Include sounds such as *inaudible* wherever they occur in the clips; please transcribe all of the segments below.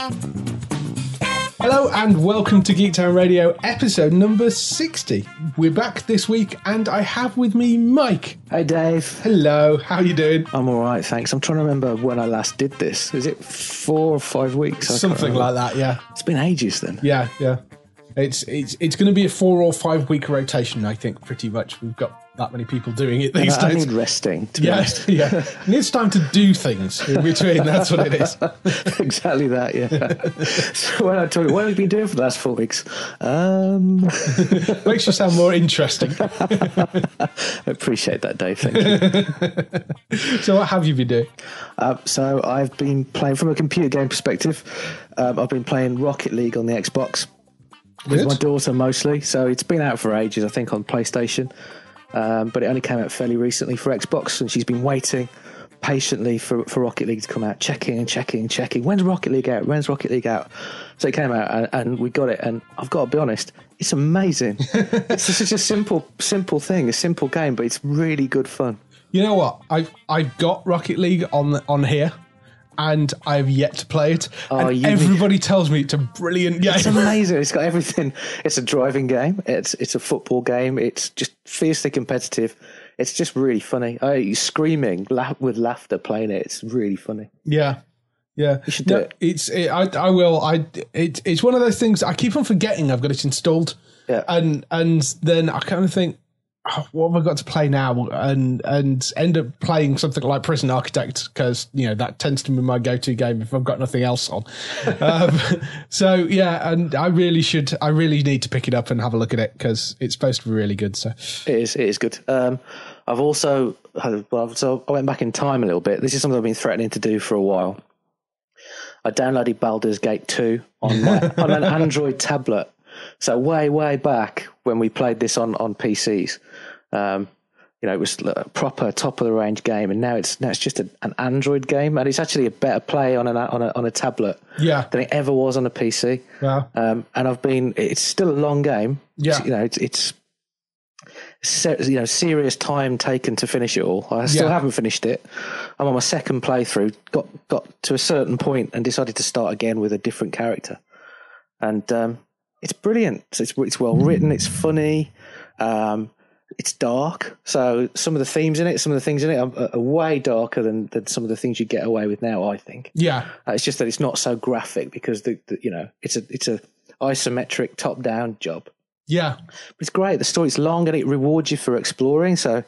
Hello and welcome to Geektown Radio, episode number 60. We're back this week and I have with me Mike. Hey Dave. Hello, how you doing? I'm all right, thanks. I'm trying to remember when I last did this. Is it four or five weeks? I Something like that, yeah. It's been ages then. Yeah, yeah. It's it's it's going to be a four or five week rotation, I think, pretty much. We've got that many people doing it these I, I days. need resting, to be yeah, honest. yeah. And it's time to do things in between. That's what it is. *laughs* exactly that, yeah. *laughs* so when I told you, what have you been doing for the last four weeks? Um, *laughs* Makes you sound more interesting. I appreciate that, Dave. Thank you. So, what have you been doing? Uh, so I've been playing from a computer game perspective. Um, I've been playing Rocket League on the Xbox with Good. my daughter mostly. So it's been out for ages, I think, on PlayStation. Um, but it only came out fairly recently for Xbox, and she's been waiting patiently for, for Rocket League to come out, checking and checking and checking. When's Rocket League out? When's Rocket League out? So it came out, and, and we got it. And I've got to be honest, it's amazing. *laughs* it's such a simple, simple thing, a simple game, but it's really good fun. You know what? I've I've got Rocket League on on here, and I've yet to play it. Oh, and Oh, you- everybody tells me it's a brilliant game. It's *laughs* amazing. It's got everything. It's a driving game. It's it's a football game. It's just fiercely competitive. It's just really funny. I screaming laugh, with laughter playing it. It's really funny. Yeah, yeah. You should do it. It's it, I I will. I it, it's one of those things. I keep on forgetting I've got it installed. Yeah. and and then I kind of think. Oh, what have I got to play now? And and end up playing something like Prison Architect because you know that tends to be my go-to game if I've got nothing else on. *laughs* um, so yeah, and I really should. I really need to pick it up and have a look at it because it's supposed to be really good. So It is. It is good. Um, I've also well, so I went back in time a little bit. This is something I've been threatening to do for a while. I downloaded Baldur's Gate two on my, on an *laughs* Android tablet. So way way back when we played this on on PCs, um, you know, it was a proper top of the range game, and now it's now it's just a, an Android game, and it's actually a better play on an on a on a tablet yeah, than it ever was on a PC. wow. Um, and I've been, it's still a long game. Yeah. It's, you know, it's, it's, se- you know, serious time taken to finish it all. I still Yeah. haven't finished it. I'm on my second playthrough, got, got to a certain point and decided to start again with a different character. And, um, it's brilliant. It's, it's well written. It's funny. Um, it's dark. So some of the themes in it, some of the things in it are, are way darker than, than some of the things you get away with now, I think. yeah, Uh, it's just that it's not so graphic because the, the you know it's a it's a isometric top down job. yeah, But it's great. The story's long and it rewards you for exploring. So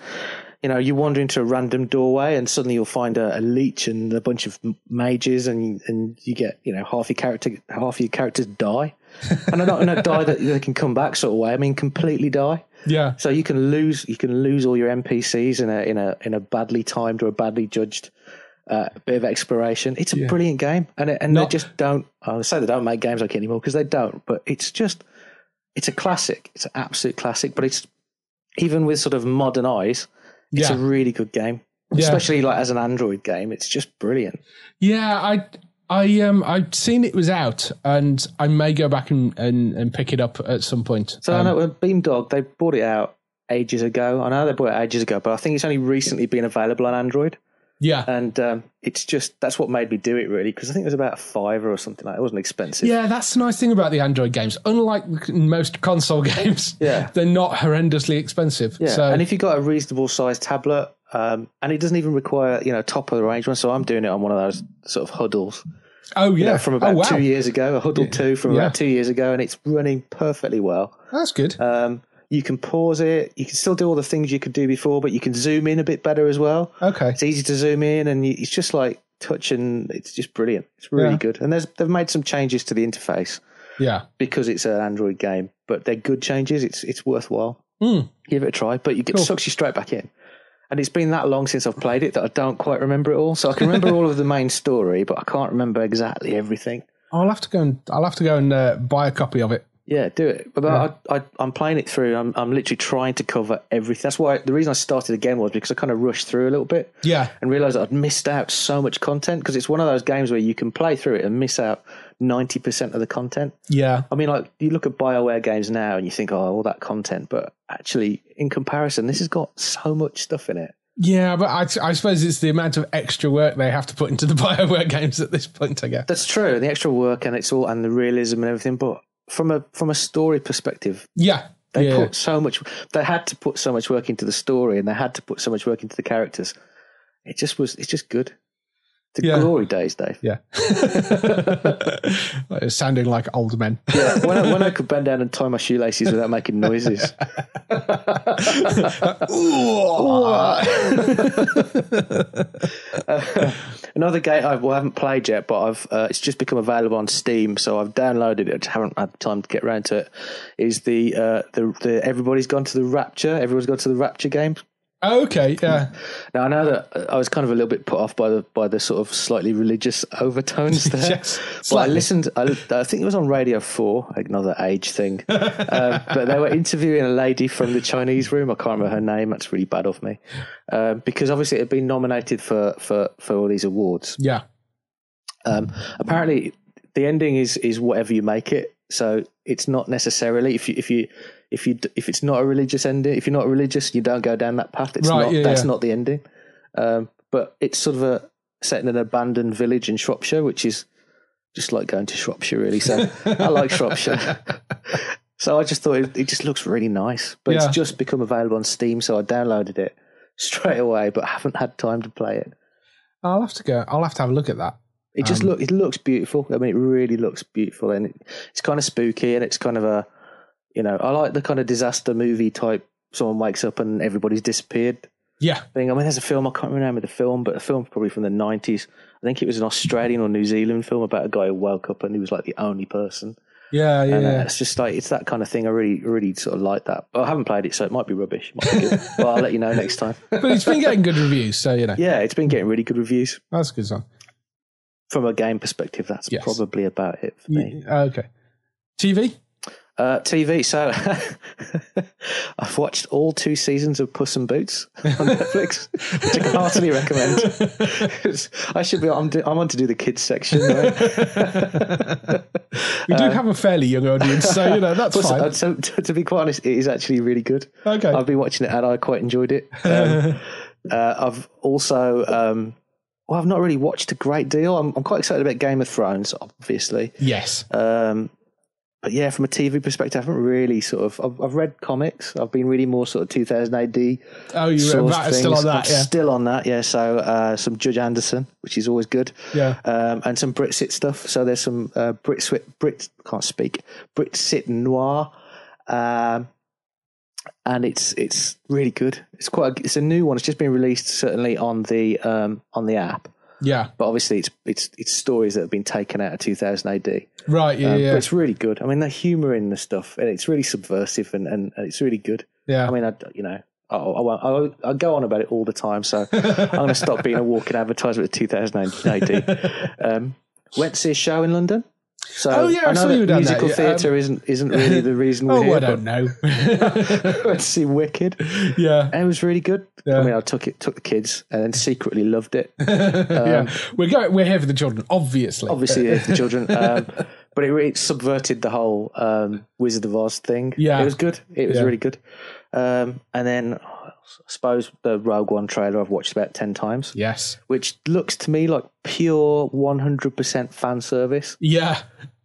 you know you wander into a random doorway and suddenly you'll find a, a leech and a bunch of mages and and you get you know half your character half your characters die. *laughs* and not not die that they can come back sort of way. I mean completely die. Yeah. So you can lose you can lose all your NPCs in a in a in a badly timed or a badly judged uh, bit of exploration. It's a Yeah. brilliant game, and it, and Not- they just don't. I say they don't make games like it anymore because they don't. But it's just it's a classic. It's an absolute classic. But it's even with sort of modern eyes, it's Yeah. a really good game. Yeah. Especially like as an Android game, it's just brilliant. Yeah, I I um I've seen it was out and I may go back and, and, and pick it up at some point. So I Um, know when Beamdog they bought it out ages ago. I know they bought it ages ago, but I think it's only recently been available on Android. Yeah. and um, it's just that's what made me do it really because I think it was about a fiver or something like. That. It wasn't expensive. Yeah, that's the nice thing about the Android games. Unlike most console *laughs* games, Yeah. they're not horrendously expensive. Yeah, So, and if you've got a reasonable sized tablet, um, and it doesn't even require you know top of the range one, so I'm doing it on one of those sort of Hudls oh yeah, you know, from about oh, wow. two years ago, a Hudl two from Yeah. about two years ago, and it's running perfectly well. That's good. Um, you can pause it. You can still do all the things you could do before, but you can zoom in a bit better as well. okay. It's easy to zoom in, and you, it's just like touching. it's just brilliant. It's really Yeah. good. And there's they've made some changes to the interface Yeah. because it's an Android game, but they're good changes. It's it's worthwhile. Mm. Give it a try, but you get Cool. sucks you straight back in. And it's been that long since I've played it that I don't quite remember it all. So I can remember all of the main story, but I can't remember exactly everything. I'll have to go and I'll have to go and uh, buy a copy of it. Yeah, do it. But I, I, I'm playing it through. I'm, I'm literally trying to cover everything. That's why the reason I started again was because I kind of rushed through a little bit Yeah. and realized I'd missed out so much content because it's one of those games where you can play through it and miss out 90% of the content. Yeah. I mean, like you look at BioWare games now and you think, oh, all that content, but actually, in comparison, this has got so much stuff in it. Yeah, but I, I suppose it's the amount of extra work they have to put into the *laughs* Bioware games at this point, I guess. That's true, the extra work and it's all and the realism and everything. But from a from a story perspective, Yeah. They yeah. put so much. They had to put so much work into the story, and they had to put so much work into the characters. It just was. It's just good. The Yeah. glory days, Dave. yeah. It's *laughs* *laughs* sounding like old men. Yeah, when I, when I *laughs* could bend down and tie my shoelaces without making noises. Another game I, well, haven't played yet, but I've uh, it's just become available on Steam, so I've downloaded it. I haven't had time to get around to it. Is the uh, the the everybody's gone to the Rapture? Everyone's gone to the Rapture game. Okay, yeah. Now I know that uh, I was kind of a little bit put off by the by the sort of slightly religious *laughs* overtones there. Yes, but I listened. I, I think it was on Radio Four, another age thing. *laughs* um, but they were interviewing a lady from the Chinese room. I can't remember her name. That's really bad of me, um, because obviously it had been nominated for for for all these awards. Yeah. Um, apparently, the ending is is whatever you make it. So it's not necessarily if you if you if you if it's not a religious ending. If you're not religious, you don't go down that path. It's Right, not yeah, that's yeah. not the ending. Um, but it's sort of a set in an abandoned village in Shropshire, which is just like going to Shropshire, really. So I like *laughs* Shropshire. So I just thought it, it just looks really nice, but Yeah. it's just become available on Steam. So I downloaded it straight away, but haven't had time to play it. I'll have to go. I'll have to have a look at that. It just Um, look it looks beautiful. I mean, it really looks beautiful, and it, it's kind of spooky, and it's kind of a, you know, I like the kind of disaster movie type. Someone wakes up and everybody's disappeared Yeah. thing. I mean, there's a film I can't remember the film, but a film probably from the nineties. I think it was an Australian or New Zealand film about a guy who woke up and he was like the only person. Yeah, yeah. And uh, yeah. it's just like it's that kind of thing. I really, really sort of like that. But I haven't played it, so it might be rubbish. Might be *laughs* but I'll let you know next time. but it's been getting good reviews, so you know. Yeah, it's been getting really good reviews. That's a good song. From a game perspective, that's Yes. probably about it for me. Yeah, okay. TV? Uh, TV. So *laughs* I've watched all two seasons of Puss in Boots on Netflix, which I can heartily recommend. *laughs* I should be. I'm, do, I'm on to do the kids section. Right? *laughs* We do have a fairly young audience, so you know that's Puss- fine. uh, so, to, to be quite honest, it is actually really good. Okay. I've been watching it and I quite enjoyed it. Um, uh, I've also. Um, well, I've not really watched a great deal. I'm, I'm quite excited about Game of Thrones, obviously. yes. Um, but yeah, from a TV perspective, I haven't really sort of. I've, I've read comics. I've been reading more sort of 2000 AD. Oh, you right, still on that, I'm yeah. Still on that, yeah. So uh, some Judge Anderson, which is always good. Yeah. Um, and some Brit-Cit stuff. So there's some uh, Brit-Cit Brit can't speak Brit-Cit Noir. Um, and it's it's really good. It's quite a, it's a new one. It's just been released certainly on the um, on the app. Yeah. But obviously, it's it's it's stories that have been taken out of 2000 AD. Right, yeah, Um, yeah. But it's really good. I mean, the humour in the stuff, and it's really subversive, and, and, and it's really good. yeah. I mean, I you know, I, I, I'll go on about it all the time. So I'm going to stop being a walking advertisement of 2000 AD. *laughs* Um, went to see a show in London. So Oh, yeah, I I know saw that you done that, musical yeah, theatre isn't isn't really the reason *laughs* we're oh, here. I don't know. *laughs* *laughs* to see Wicked. yeah. And it was really good. Yeah. I mean, I took it, took the kids, and then secretly loved it. yeah. We're going, we're here for the children, obviously. obviously yeah, the children. Um, but it really subverted the whole um, Wizard of Oz thing. Yeah. it was good. It was Yeah. really good. Um, and then I suppose the Rogue One trailer I've watched about ten times, Yes. which looks to me like pure one hundred percent fan service, Yeah.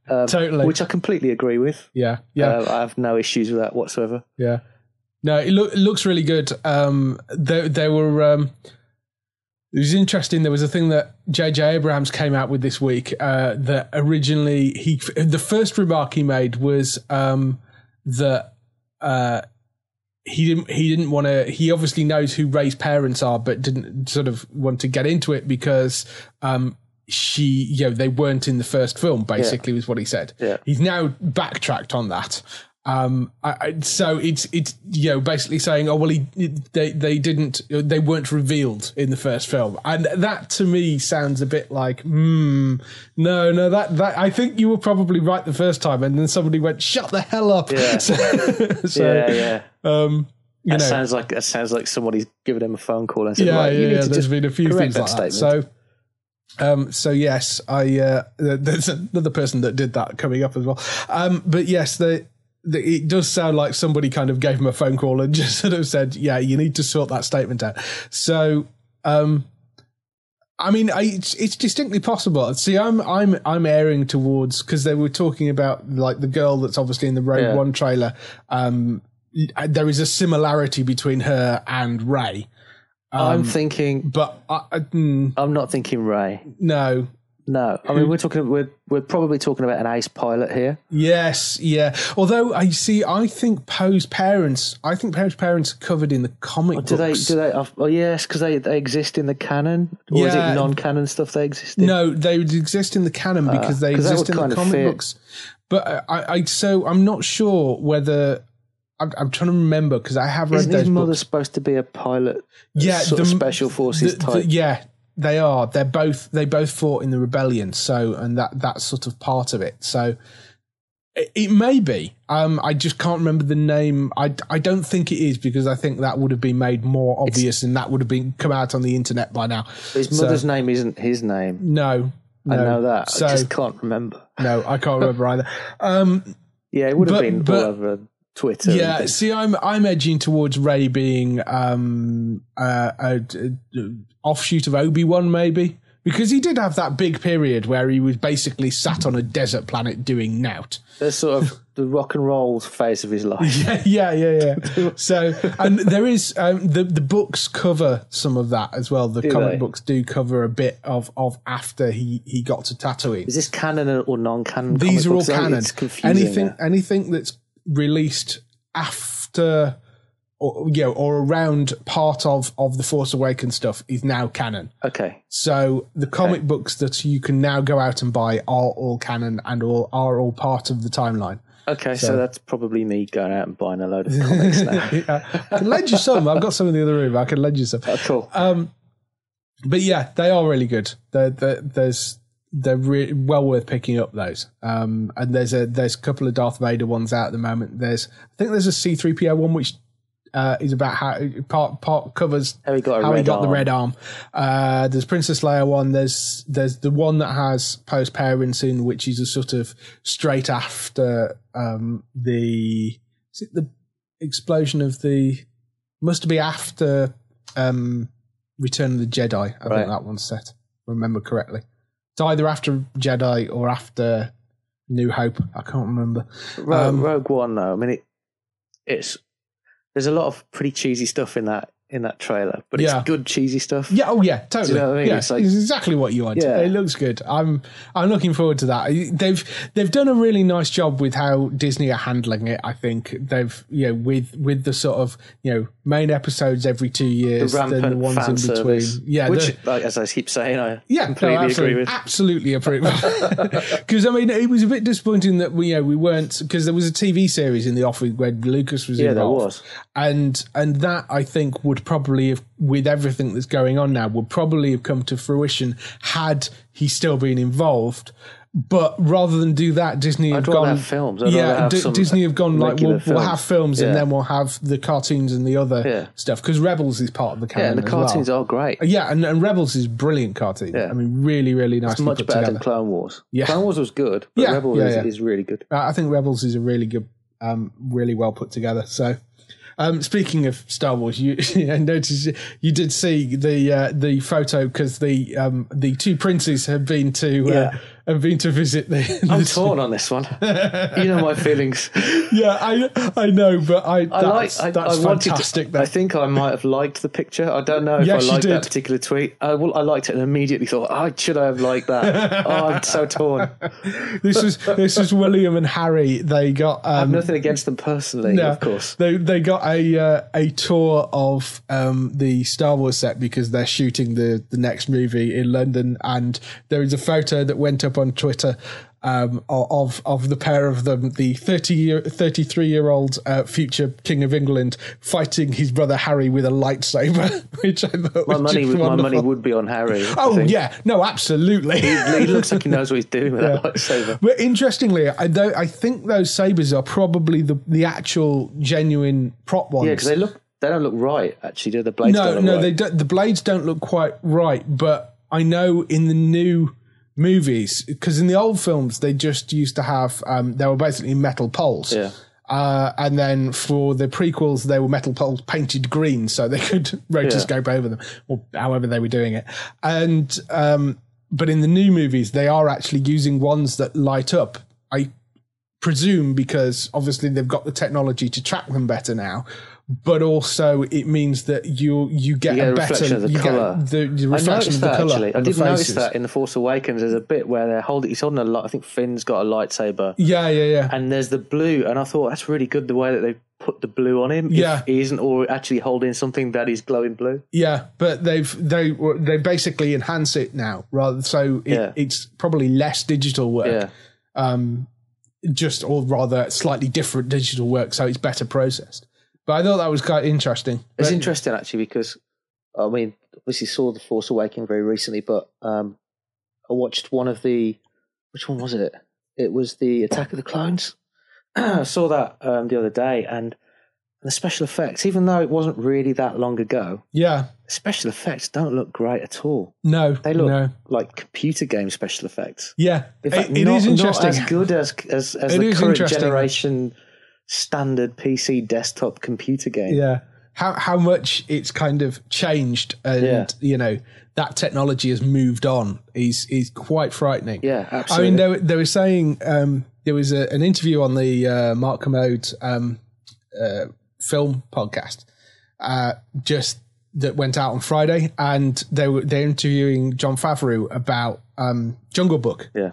totally. which I completely agree with. yeah. Yeah. Uh, I have no issues with that whatsoever. Yeah. No, it, look, it looks really good. Um, there, there were. Um, it was interesting. There was a thing that J.J. Abrams came out with this week. Uh, that originally he, the first remark he made was um, that uh, he didn't. He didn't want to. He obviously knows who Rey's parents are, but didn't sort of want to get into it because um, she, you know, they weren't in the first film. Basically, was what he said. Yeah. He's now backtracked on that. Um, I, I, so it's it's you know basically saying, oh well, he they they didn't they weren't revealed in the first film, and that to me sounds a bit like, hmm, no, no, that that I think you were probably right the first time, and then somebody went, shut the hell up. Yeah. *laughs* so, so, yeah, yeah. um, you That know, sounds like that sounds like somebody's given him a phone call and said, yeah, "Right, you yeah, need yeah. to There's just been a few things like that. statement." So, um, so yes, I uh, there's another person that did that coming up as well. Um, but yes, the it does sound like somebody kind of gave him a phone call and *laughs* just sort of said, "Yeah, you need to sort that statement out." So, um, I mean, I, it's, it's distinctly possible. See, I'm I'm I'm airing towards because they were talking about like the girl that's obviously in the Rogue Yeah. One trailer. Um, there is a similarity between her and Rey, I'm thinking. but I, I, mm, I'm not thinking Rey. no. No, I mean hmm. we're talking. We're we're probably talking about an ace pilot here. Yes, yeah. Although I see, I think Poe's parents, I think Poe's parents are covered in the comic oh, Do they? books. Do they? Oh, oh yes, because they, they exist in the canon, or is it non-canon stuff they exist in? No, they exist in the canon ah, because they 'cause that exist in the comic fit. books. But I, I, so I'm not sure whether I'm, I'm trying to remember because I have read Isn't those his mother books. supposed to be a pilot? Yeah, sort of special forces The- the- type. yeah, they are. They're both. They both fought in the rebellion. So, and that that's sort of part of it. So, it, it may be. Um, I just can't remember the name. I, I don't think it is because I think that would have been made more obvious and that would have been come out on the internet by now. His So- mother's name isn't his name. No, no. I know that. So I just can't remember. no, I can't remember either. *laughs* Um, Yeah, it would have But- been but- all over Twitter. yeah, see, I'm I'm edging towards Rey being um, uh, a, a- offshoot of Obi Wan, maybe because he did have that big period where he was basically sat on a desert planet doing nout. There's sort of *laughs* the rock and roll phase of his life. *laughs* Yeah, yeah, yeah, yeah. *laughs* so, and there is um, the the books cover some of that as well. The comic they? books do cover a bit of of after he he got to Tatooine. Is this canon or non-canon? These comic are all books? canon. It's confusing. Anything now. anything that's released after or you know, or around part of of the Force Awakens stuff is now canon. Okay. So the comic books that you can now go out and buy are all canon and all are all part of the timeline. Okay, so, that's probably me going out and buying a load of comics *laughs* now. Yeah. I can lend you some. I've got some in the other room. I can lend you some. Oh, cool. Um, but yeah, they are really good. They're, they're, there's they're re- well worth picking up those. Um, and there's a there's a couple of Darth Vader ones out at the moment. There's I think there's a C3PO one which uh, is about how part part covers How he got how he got the red arm. Uh, there's Princess Leia one. There's there's the one that has Poe's parents in, which is a sort of straight after um, the is it the explosion of the must be after um, Return of the Jedi. I Right. think that one's set. Remember correctly. It's either after Jedi or after New Hope. I can't remember. Rogue, um, Rogue One, though. I mean, it, it's there's a lot of pretty cheesy stuff in that in that trailer, but Yeah. it's good cheesy stuff. Yeah, oh yeah, totally. You know I mean? Yeah, It's like- it's exactly what you want. Yeah. It looks good. I'm I'm looking forward to that. They've they've done a really nice job with how Disney are handling it. I think they've you know with with the sort of you know main episodes every two The years, then the ones fan in between. service, Yeah, which, the- like, as I keep saying, I yeah, completely no, agree with. absolutely approve. *laughs* *laughs* Because I mean, it was a bit disappointing that we, you know, we weren't because there was a TV series in the office where Lucas was Yeah, there was. and and that I think would probably have, with everything that's going on now, would probably have come to fruition had he still been involved. But rather than do that, Disney have gone films. I'd yeah, D- Disney have gone like we'll, we'll have films and then we'll have the cartoons and the other Yeah. stuff because Rebels is part of the canon. Yeah, the as well. cartoons are great. Yeah, and, and Rebels is brilliant cartoon. Yeah. I mean, really, really nicely Much better together. than Clone Wars. Yeah. Clone Wars was good, but Yeah, Rebels yeah, is, yeah. is really good. Uh, I think Rebels is a really good, um, really well put together. So, Um, speaking of Star Wars, you *laughs* noticed you did see the uh, the photo because the um, the two princes have been to uh, Have been to visit the. I'm *laughs* torn on this one. you know my feelings. *laughs* Yeah, I I know, but I I that's, like. I, that's I fantastic. To, I think I might have liked the picture. I don't know if Yes, I liked that particular tweet. I, well, I liked it and immediately thought, oh, should I have liked that? *laughs* oh, I'm so torn. This is this is William and Harry. They got have um, nothing against them personally, no, of course. They they got a uh, a tour of um, the Star Wars set because they're shooting the the next movie in London, and there is a photo that went up on Twitter. Um, of of the pair of them, the thirty year, thirty three year old uh, future King of England fighting his brother Harry with a lightsaber, *laughs* which I thought My money, would, my money would be on Harry. Oh yeah, no, absolutely. he *laughs* looks like he knows what he's doing with that lightsaber. But interestingly, I, though, I think those sabers are probably the the actual genuine prop ones. Yeah, because they look, they don't look right. Actually, do the blades? no, no, right. they don't, the blades don't look quite right. But I know in the new movies, because in the old films they just used to have um, they were basically metal poles. Yeah. Uh, and then for the prequels, they were metal poles painted green, so they *laughs* could rotoscope over them, or however they were doing it. And um, but in the new movies, they are actually using ones that light up. I presume because obviously they've got the technology to track them better now. But also, it means that you you get, You get a a better reflection of the you colour. Get the, the reflection of the that color. actually. I did notice that in the Force Awakens. There's a bit where they're holding. He's holding a lot. I think Finn's got a lightsaber, Yeah, yeah, yeah. and there's the blue. And I thought that's really good the way that they put the blue on him. Yeah. he isn't or actually holding something that is glowing blue. Yeah, but they've they they basically enhance it now, rather so it, Yeah. it's probably less digital work, Yeah, um, just or rather slightly different digital work, so it's better processed. But I thought that was quite interesting. it's But- interesting actually because I mean, obviously saw the Force Awakens very recently, but um, I watched one of the which one was it? It was the Attack of the Clones. *clears throat* I saw that um, the other day, and the special effects, even though it wasn't really that long ago, Yeah, special effects don't look great at all. no, They look no. like computer game special effects. Yeah, In fact, it, it not, is interesting. Not as good as as, as the current generation standard PC desktop computer game. Yeah. How how much it's kind of changed and Yeah. you know that technology has moved on is is quite frightening. Yeah, absolutely. I mean they were, they were saying um, there was a, an interview on the uh, Mark Kermode um, uh, film podcast uh, just that went out on Friday and they were they're interviewing Jon Favreau about um, Jungle Book yeah.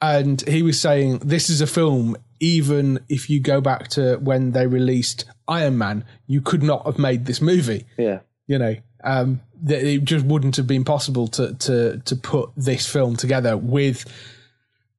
And he was saying this is a film even if you go back to when they released Iron Man you could not have made this movie. Yeah. you know um that it just wouldn't have been possible to to to put this film together with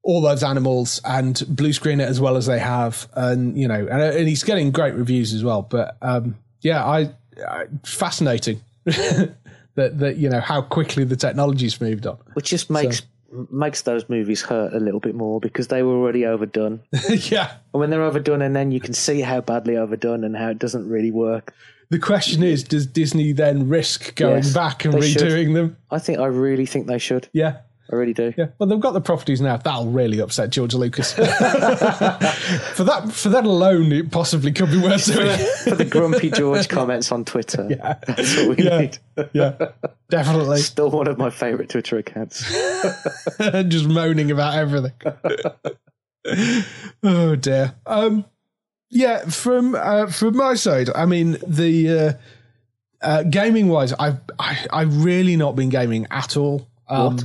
all those animals and blue screen it as well as they have. And you know and, and he's getting great reviews as well. But um yeah i, I fascinating *laughs* that that you know how quickly the technology's moved on. Which just makes makes those movies hurt a little bit more because they were already overdone. *laughs* yeah And when they're overdone and then you can see how badly overdone and how it doesn't really work. The question is, does Disney then risk going Yes, back and they should. redoing them? I think I really think they should. Yeah. I really do. Yeah. Well, they've got the properties now. That'll really upset George Lucas. *laughs* for that, for that alone, it possibly could be worth doing. *laughs* For the grumpy George comments on Twitter. *laughs* Yeah. That's what we Yeah. need. yeah, definitely. Still one of my favourite Twitter accounts. Just moaning about everything. oh dear. Um, yeah, from uh, from my side, I mean the uh, uh, gaming wise, I've I, I've really not been gaming at all. Um, I,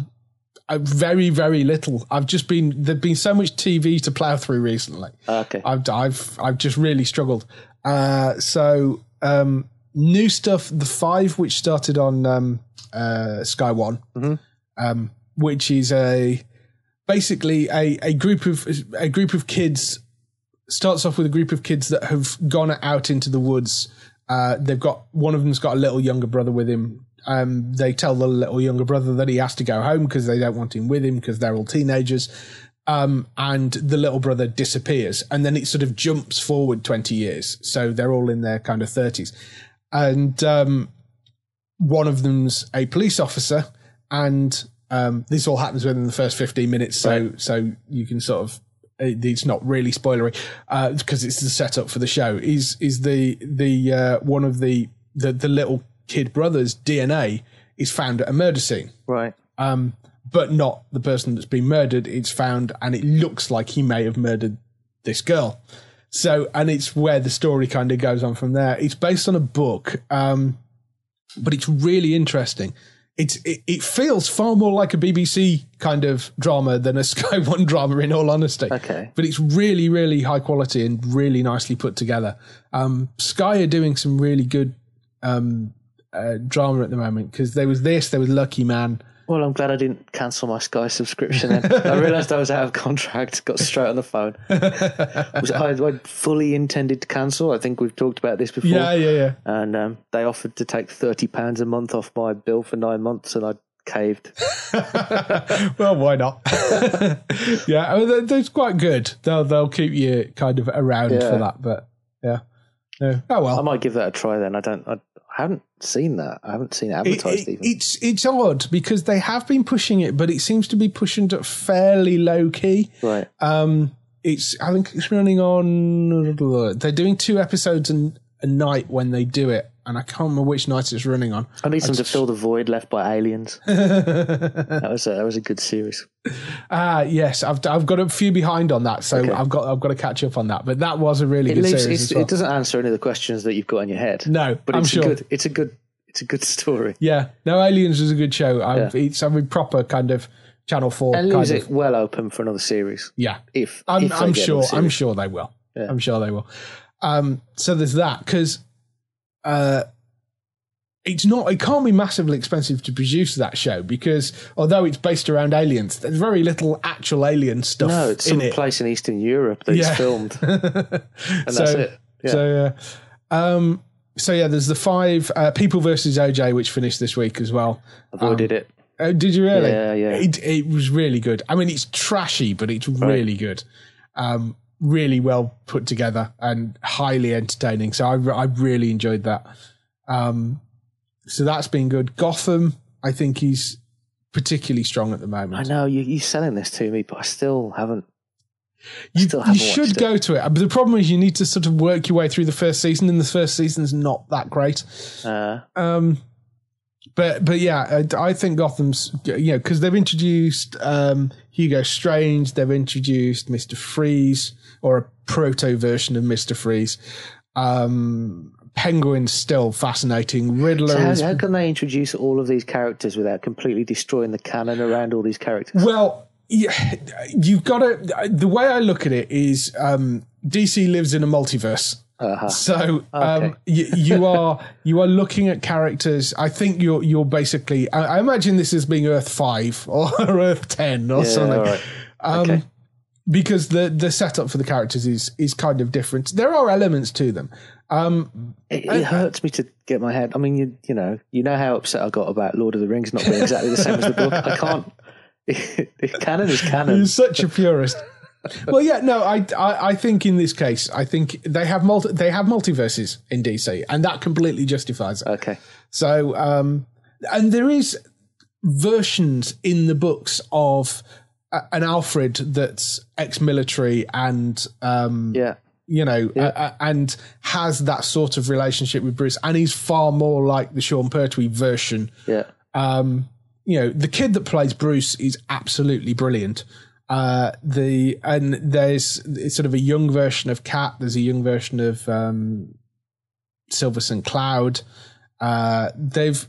very very little. I've just been there've been so much TV to plow through recently. Okay. I've I've I've just really struggled. Uh, so um, new stuff, the five which started on um, uh, Sky One, um, which is a basically a, a group of a group of kids starts off with a group of kids that have gone out into the woods. Uh, they've got one of them's got a little younger brother with him. Um, they tell the little younger brother that he has to go home because they don't want him with him because they're all teenagers. Um, and the little brother disappears, and then it sort of jumps forward twenty years. So they're all in their kind of thirties, and um, one of them's a police officer, and um, this all happens within the first fifteen minutes. So so you can sort of it's not really spoilery because it's the setup for the show. Is is the the uh, one of the, the the little kid brother's DNA is found at a murder scene, Right. um, but not the person that's been murdered. It's found, and it looks like he may have murdered this girl. So, and it's where the story kind of goes on from there. It's based on a book, um, but it's really interesting. It's it, it feels far more like a BBC kind of drama than a *laughs* Sky One drama, in all honesty. Okay. But it's really, really high quality and really nicely put together. Um, Sky are doing some really good um, uh, drama at the moment because there was this, there was Lucky Man. Well, I'm glad I didn't cancel my Sky subscription. Then I realised I was out of contract. Got straight on the phone. *laughs* Was I, I fully intended to cancel. I think we've talked about this before. Yeah, yeah, yeah. And um, they offered to take thirty pounds a month off my bill for nine months, and I caved. *laughs* well, why not? *laughs* yeah, I mean, they're, quite good. They'll they'll keep you kind of around Yeah. for that. But yeah, no. Oh well. I might give that a try. Then I don't. I, I haven't seen that. I haven't seen it It- advertised it- even. it's it's odd because they have been pushing it, but it seems to be pushing it fairly low key. right. Um, it's I think it's running on. They're doing two episodes an, a night when they do it, and I can't remember which night it's running on. I need some to fill the void left by aliens. *laughs* that was a, that was a good series. Ah, yes, I've I've got a few behind on that, so Okay. I've got I've got to catch up on that. But that was a really It good leaves, series. well. it doesn't answer any of the questions that you've got in your head. No, but I'm it's sure. a good. It's a good. It's a good story. Yeah, no, Aliens is a good show. I've, It's a really proper kind of Channel Four And kind leaves of. it well open for another series. Yeah, If I'm, if I'm sure. I'm sure they will. Yeah. I'm sure they will. Um, so there's that because uh, it's not. It can't be massively expensive to produce that show because although it's based around aliens, there's very little actual alien stuff No, it's in some it. place in Eastern Europe that Yeah. it's filmed, *laughs* and so, that's it. Yeah. So yeah. Um, so yeah, there's the five uh, People versus OJ, which finished this week as well. Avoided it. Oh, did you really? Yeah, yeah. It, it was really good. I mean, it's trashy, but it's really good. Um, really well put together and highly entertaining. So I, I really enjoyed that. Um, so that's been good. Gotham, I think he's particularly strong at the moment. I know you, you're selling this to me, but I still haven't. You, still haven't should watched it. go to it. But the problem is you need to sort of work your way through the first season, and the first season's not that great. Uh, Um, but but yeah, I, I think Gotham's you know because they've introduced um, Hugo Strange, they've introduced Mister Freeze or a proto version of Mister Freeze. Um, Penguin's still fascinating. Riddler so how, is how can they introduce all of these characters without completely destroying the canon around all these characters? Well, yeah, you've got to. The way I look at it is, um, DC lives in a multiverse. Uh-huh. So um, Okay. you, you are you are looking at characters. I think you're you're basically. I, I imagine this as being Earth Five *laughs* or Earth Ten or Yeah, something. right. Um, Okay. Because the the setup for the characters is is kind of different. There are elements to them. Um, It, it hurts me to get my head. I mean, you you know, you know how upset I got about Lord of the Rings not being exactly the same as the book. I can't. *laughs* canon is canon. You're such a purist. *laughs* well, yeah, no, I, I, I think in this case, I think they have multi, they have multiverses in DC, and that completely justifies it. Okay. So, um, and there is versions in the books of a, an Alfred that's ex-military and um, Yeah. you know, uh, uh, and has that sort of relationship with Bruce, and he's far more like the Sean Pertwee version Yeah. um, you know, the kid that plays Bruce is absolutely brilliant. Uh, the and there's sort of a young version of Cat. There's a young version of um, Silver St. Cloud. Uh, they've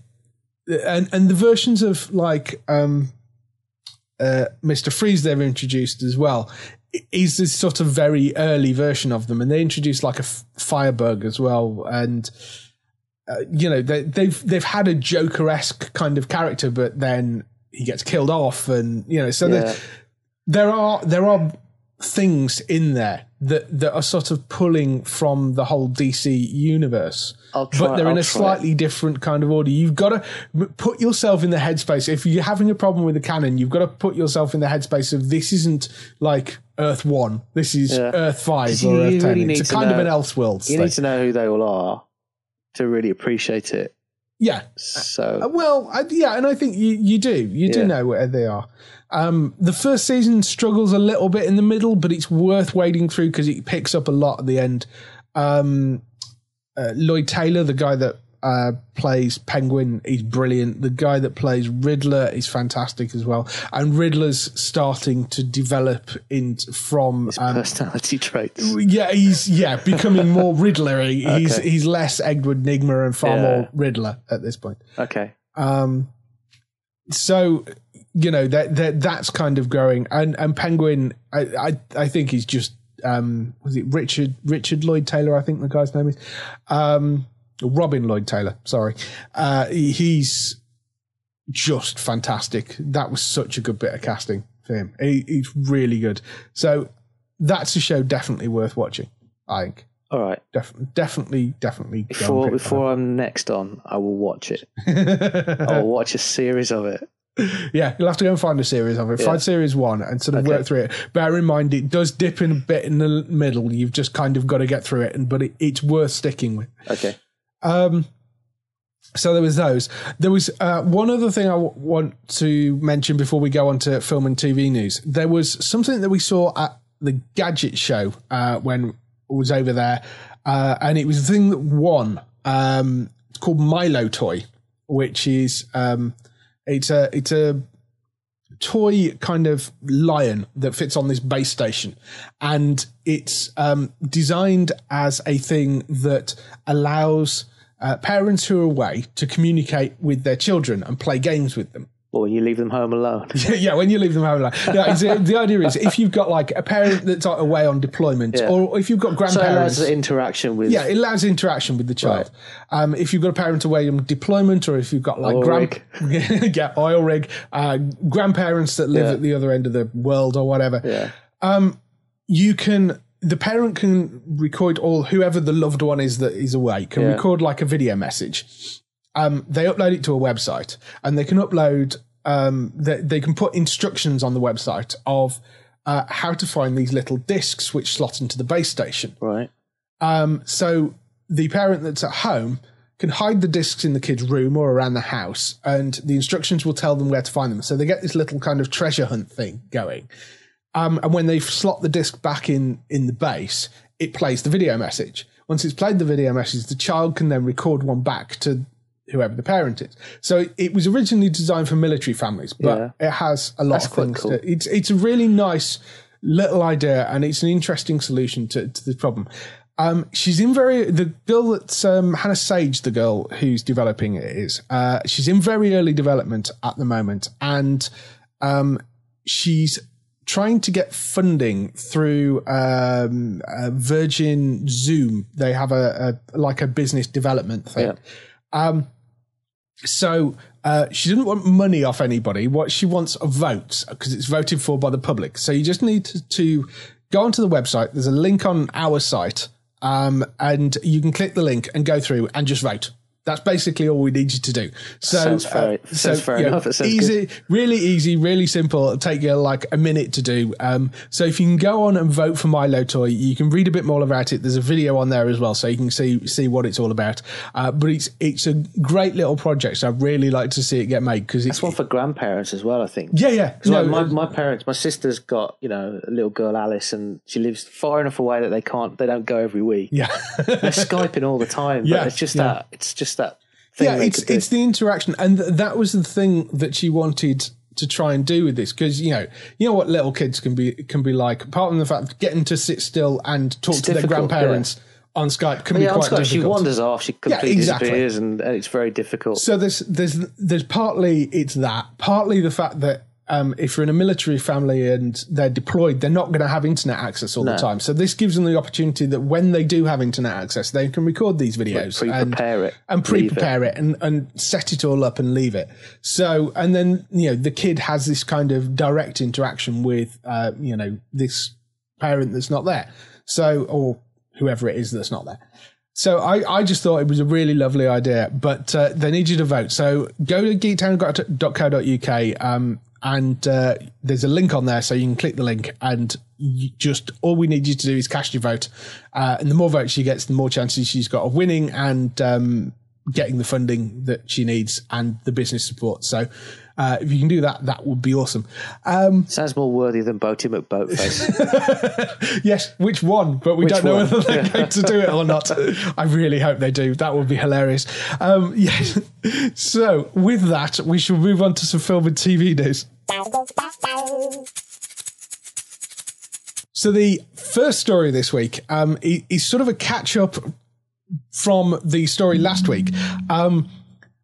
and and the versions of like um, uh, Mister Freeze they've introduced as well is this sort of very early version of them, and they introduced like a f- Firebug as well, and uh, you know they, they've they've had a Joker esque kind of character, but then he gets killed off, and you know so Yeah. There, are there are things in there that that are sort of pulling from the whole DC universe, try- but they're in I'll a try slightly different kind of order. You've got to put yourself in the headspace. If you're having a problem with the canon, you've got to put yourself in the headspace of this isn't like Earth One. This is Yeah. Earth Five 'Cause or you Earth Ten. really need it's a kind of an Elseworlds You thing. need to know who they all are to really appreciate it. yeah. Uh, So Well, I, yeah, and I think you, you do. You do know where they are. Um, the first season struggles a little bit in the middle, but it's worth wading through because it picks up a lot at the end. Um, uh, Lord Taylor, the guy that uh, plays Penguin, he's brilliant. The guy that plays Riddler is fantastic as well. And Riddler's starting to develop in from um, Personality traits. yeah, he's yeah becoming more Riddlery. *laughs* He's he's less Edward Nygma and far Yeah. more Riddler at this point. Okay. Um, so you know that that that's kind of growing, and and Penguin, I I, I think he's just um was it Richard Richard Lord Taylor? I think the guy's name is um Robin Lord Taylor. Sorry, uh, he's just fantastic. That was such a good bit of casting for him. He, he's really good. So that's a show definitely worth watching. I think. All right. Def- definitely, definitely. Before before I'm next on, I will watch it. *laughs* I'll watch a series of it. Yeah, you'll have to go and find a series of it. Yeah. Find series one and sort of Okay. work through it. Bear in mind, it does dip in a bit in the middle. You've just kind of got to get through it, and but it, it's worth sticking with. Okay. Um, so there was those. There was uh, one other thing I w- want to mention before we go on to film and TV news. There was something that we saw at the Gadget Show uh, when I was over there, uh, and it was the thing that won. Um, it's called Milo Toy, which is um, it's a it's a toy kind of lion that fits on this base station. And it's um, designed as a thing that allows uh, parents who are away to communicate with their children and play games with them Or *laughs* when you leave them home alone. yeah, when you leave them home alone. The idea is if you've got like a parent that's away on deployment, Yeah. or if you've got So it grandparents. allows interaction with. yeah, it allows interaction with the child. Um, if you've got a parent away on deployment, or if you've got like Oil grand, *laughs* yeah, oil rig, uh, grandparents that live Yeah. at the other end of the world or whatever, Yeah. you can. The parent can record, all whoever the loved one is that is away can Yeah. record like a video message. Um, they upload it to a website, and they can upload. Um, they, they can put instructions on the website of uh, how to find these little discs which slot into the base station. Right. Um, so the parent that's at home can hide the discs in the kid's room or around the house, and the instructions will tell them where to find them. So they get this little kind of treasure hunt thing going. Um, and when they slot the disc back in in the base, it plays the video message. Once it's played the video message, the child can then record one back to whoever the parent is. So it, was originally designed for military families, but it has a lot That's of things. cool. To, it's it's a really nice little idea, and it's an interesting solution to, to the problem. Um, she's in very the girl that's um, Hannah Sage, the girl who's developing it is. Uh, she's in very early development at the moment, and um, she's trying to get funding through um, uh, Virgin Voom. They have a, a like a business development thing. Yeah. Um, so uh, she didn't want money off anybody. What she wants are votes because it's voted for by the public. So you just need to, to go onto the website. There's a link on our site, um, and you can click the link and go through and just vote. That's basically all we need you to do. So, Sounds fair- uh, sounds fair yeah, enough. Easy, really easy, really simple. It'll take you like a minute to do. Um, so if you can go on and vote for Milo Toy, you can read a bit more about it. There's a video on there as well, so you can see see what it's all about. Uh, but it's it's a great little project. So I'd really like to see it get made because it's one for grandparents as well, I think. yeah, yeah. Because No, my, uh, my parents, my sister's got you know a little girl Alice, and she lives far enough away that they can't, they don't go every week. yeah. They're *laughs* skyping all the time. Yeah, it's just yeah. that, it's just that thing. yeah, it's it's the interaction, and th- that was the thing that she wanted to try and do with this because you know you know what little kids can be can be like. Apart from the fact getting to sit still and talk to their difficult, grandparents on Skype can be yeah, I'm quite Scottish. She wanders off. She completely exactly. disappears, and, and it's very difficult. So there's there's there's partly it's that, partly the fact that um, if you're in a military family and they're deployed, they're not going to have internet access all the time. So this gives them the opportunity that when they do have internet access, they can record these videos and pre-prepare it, and pre-prepare it, and, and set it all up and leave it. So and then you know the kid has this kind of direct interaction with uh, you know this parent that's not there. So or whoever it is that's not there. So I, I just thought it was a really lovely idea, but uh, they need you to vote. So go to geektown.co.uk um, and uh, there's a link on there, so you can click the link and just all we need you to do is cast your vote. Uh, and the more votes she gets, the more chances she's got of winning and um, getting the funding that she needs and the business support. So Uh, if you can do that, that would be awesome. Um, Sounds more worthy than Boaty McBoatface. *laughs* yes, which one? But we Which don't know one? whether they're going to do it or not. *laughs* I really hope they do. That would be hilarious. Um, *laughs* yes. So, with that, we shall move on to some film and TV news. So, the first story this week um, is sort of a catch up from the story last week. Um,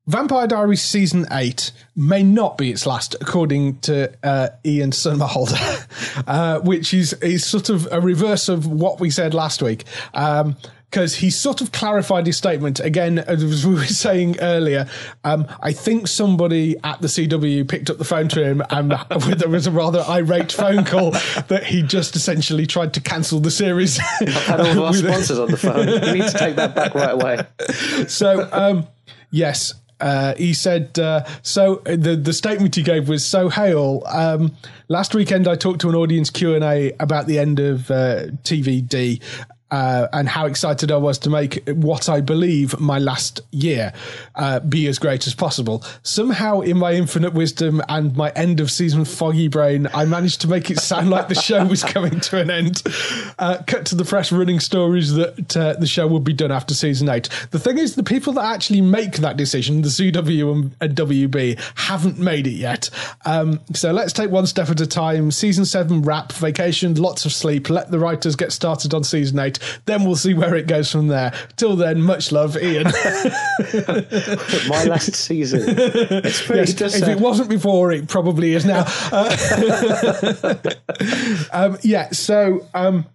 Vampire Diaries season eight may not be its last, according to uh, Ian Somerhalder, *laughs* uh, which is is sort of a reverse of what we said last week. Because he sort of clarified his statement again, as *laughs* we were saying earlier. Um, I think somebody at the CW picked up the phone to him, and *laughs* there was a rather irate phone call that he just essentially tried to cancel the series. I've had all of our *laughs* sponsors on the phone. You need to take that back right away. so um, yes uh, he said uh, so the the statement he gave was so hey all um, last weekend I talked to an audience Q&A about the end of uh, TVD uh, and how excited I was to make what I believe my last year uh, be as great as possible. Somehow, in my infinite wisdom and my end of season foggy brain, I managed to make it sound like the show was coming to an end. Uh, cut to the press running stories that uh, the show would be done after season eight. The thing is, the people that actually make that decision, the CW and, and WB, haven't made it yet. Um, so let's take one step at a time. Season seven wrap, vacation, lots of sleep. Let the writers get started on season eight. Then we'll see where it goes from there. Till then, much love, Ian. *laughs* My last season. It's pretty Yes, just if uh, it wasn't before, it probably is now. Uh, *laughs* um, yeah, so um,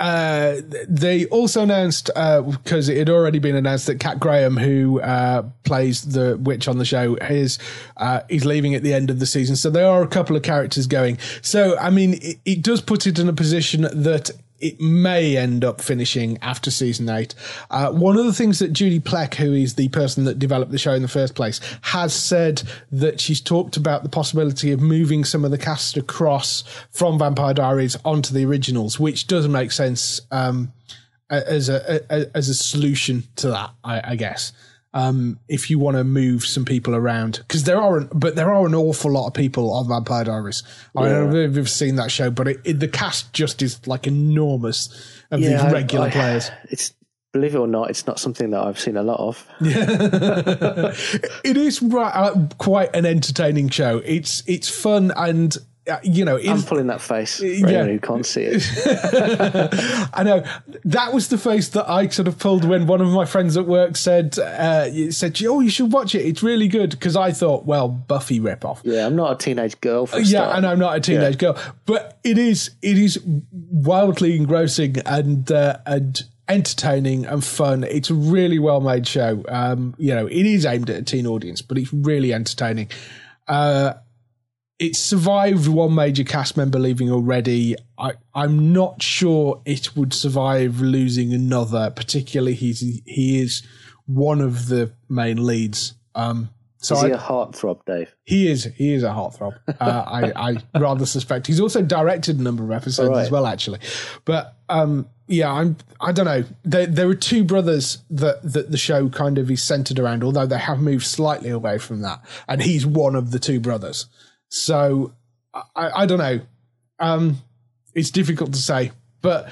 uh, they also announced because it had already been announced that Kat Graham, who uh, plays the witch on the show, is uh, is leaving at the end of the season. So there are a couple of characters going. So I mean, it, it does put it in a position that it may end up finishing after season eight. Uh, one of the things that Julie Plec, who is the person that developed the show in the first place, has said that she's talked about the possibility of moving some of the cast across from Vampire Diaries onto the originals, which does make sense um, as a, a as a solution to that, I, I guess. Um, if you want to move some people around, because there are, but there are an awful lot of people on Vampire Diaries. I don't know if you've seen that show, but it, it, the cast just is like enormous of yeah, these regular I- players. It's believe it or not, it's not something that I've seen a lot of. *laughs* it is uh, quite an entertaining show. It's it's fun and you know I'm pulling that face for Yeah. anyone who can't see it. *laughs* I know. That was the face that I sort of pulled when one of my friends at work said uh, said oh you should watch it. It's really good. Because I thought well Buffy ripoff. Yeah, I'm not a teenage girl for yeah start. and I'm not a teenage girl. But it is it is wildly engrossing and uh, and entertaining and fun. It's a really well made show. Um you know it is aimed at a teen audience but it's really entertaining. Uh it's survived one major cast member leaving already. I, I'm not sure it would survive losing another. Particularly, he's he is one of the main leads. Um, so Is I, he a heartthrob, Dave? he is he is a heartthrob. Uh, I I rather suspect he's also directed a number of episodes Right. as well, actually. But um, yeah, I'm I don't know. There there are two brothers that that the show kind of is centered around, although they have moved slightly away from that, and he's one of the two brothers. So I, I don't know. Um, it's difficult to say, but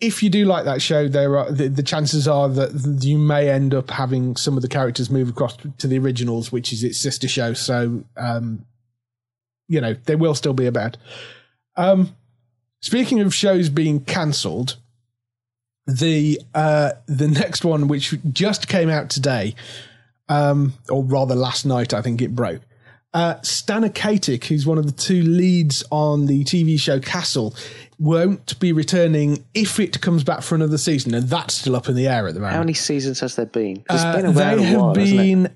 if you do like that show, there are the, the chances are that you may end up having some of the characters move across to the originals, which is its sister show. So, um, you know, there will still be about. Um, speaking of shows being cancelled, the uh, the next one, which just came out today, um, or rather last night, I think it broke. Uh, Stana Katic, who's one of the two leads on the TV show Castle, won't be returning if it comes back for another season, and that's still up in the air at the moment. How many seasons has there been? Uh, been they have while, been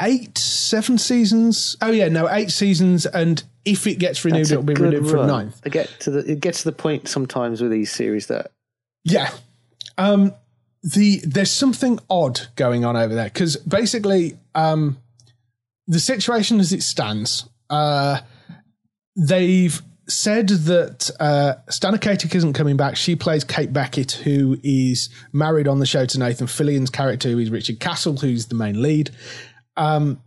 eight, seven seasons. Oh yeah, no, eight seasons, and if it gets renewed, That's it'll be renewed for a ninth. They get to the it gets to the point sometimes with these series that Yeah. Um the there's something odd going on over there because basically um the situation as it stands, uh they've said that uh Stana Katic isn't coming back. She plays Kate Beckett, who is married on the show to Nathan Fillion's character, who is Richard Castle, who's the main lead. Um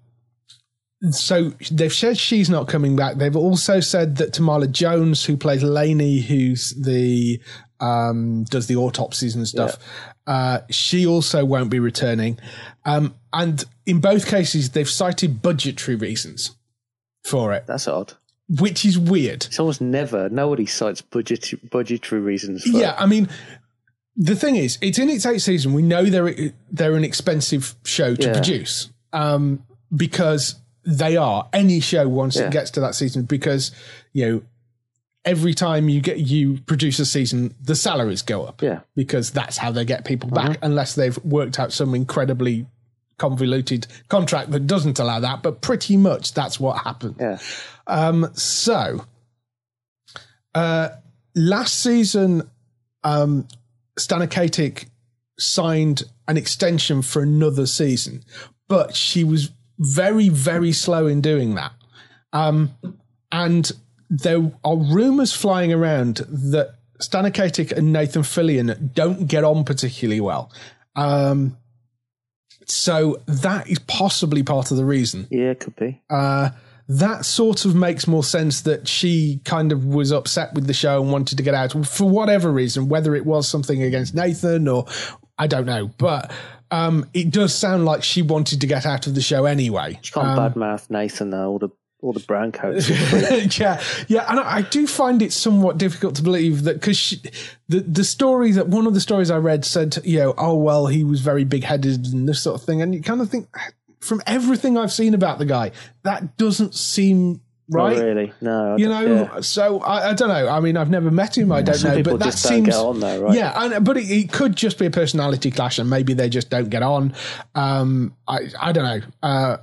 so they've said she's not coming back. They've also said that Tamala Jones, who plays Lanie, who's the um, does the autopsies and stuff, uh, she also won't be returning. Um, and in both cases, they've cited budgetary reasons for it, That's odd. which is weird. It's almost never. Nobody cites budget budgetary reasons. For Yeah, I mean, the thing is, it's in its eighth season. We know they're they're an expensive show to Yeah. produce um, because they are. Any show once Yeah. it gets to that season, because you know every time you get you produce a season, the salaries go up. Yeah. because that's how they get people back, unless they've worked out some incredibly convoluted contract that doesn't allow that. But pretty much that's what happened. Yeah. Um, so, uh, last season, um, Stana Katic signed an extension for another season, but she was very, very slow in doing that. Um, and there are rumors flying around that Stana Katic and Nathan Fillion don't get on particularly well. Um, so that is possibly part of the reason Yeah, it could be. uh, that sort of makes more sense that she kind of was upset with the show and wanted to get out for whatever reason, whether it was something against Nathan or I don't know. But um, it does sound like she wanted to get out of the show anyway. She can't badmouth Nathan though. All the all the brown coats. *laughs* yeah, yeah, and I, I do find it somewhat difficult to believe that because the the story that one of the stories I read said, you know, oh well, he was very big headed and this sort of thing, and you kind of think from everything I've seen about the guy, that doesn't seem right. Not really. No. You know, yeah. so I, I don't know. I mean, I've never met him. I don't Some know, but that seems get on though, right? yeah. And, but it, it could just be a personality clash, and maybe they just don't get on. Um, I I don't know. Uh,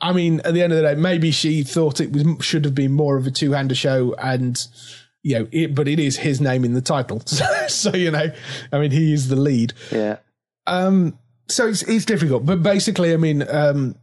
I mean, at the end of the day, maybe she thought it was should have been more of a two hander show, and you know, it, but it is his name in the title, *laughs* so, so you know, I mean, he is the lead. Yeah. Um, so it's it's difficult, but basically, I mean, um,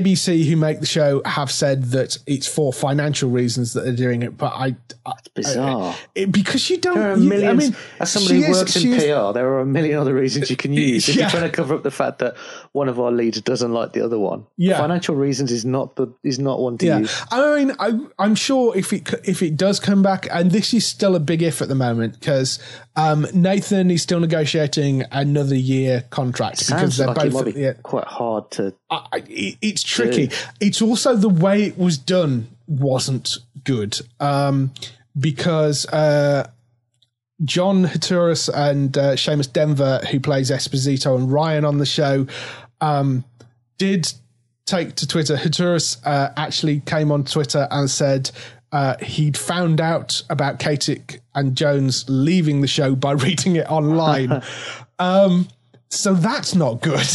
ABC who make the show have said that it's for financial reasons that they're doing it, but I, I Bizarre. it, because you don't. There are you- millions. I mean, as somebody she who is- works she in is- PR, there are a million other reasons you can *laughs* use. If Yeah. you're trying to cover up the fact that one of our leads doesn't like the other one, Yeah. financial reasons is not the is not one to Yeah, use. I mean, I, I'm sure if it if it does come back, and this is still a big if at the moment because um, Nathan is still negotiating another year contract because they're like it both. might be yeah, quite hard to. I, I- it- it's tricky. It's also the way it was done wasn't good um, because uh, Jon Huertas and uh, Seamus Dever, who plays Esposito and Ryan on the show, um, did take to Twitter. Huertas uh, actually came on Twitter and said. Uh, he'd found out about Katic and Jones leaving the show by *laughs* reading it online. *laughs* um, so that's not good.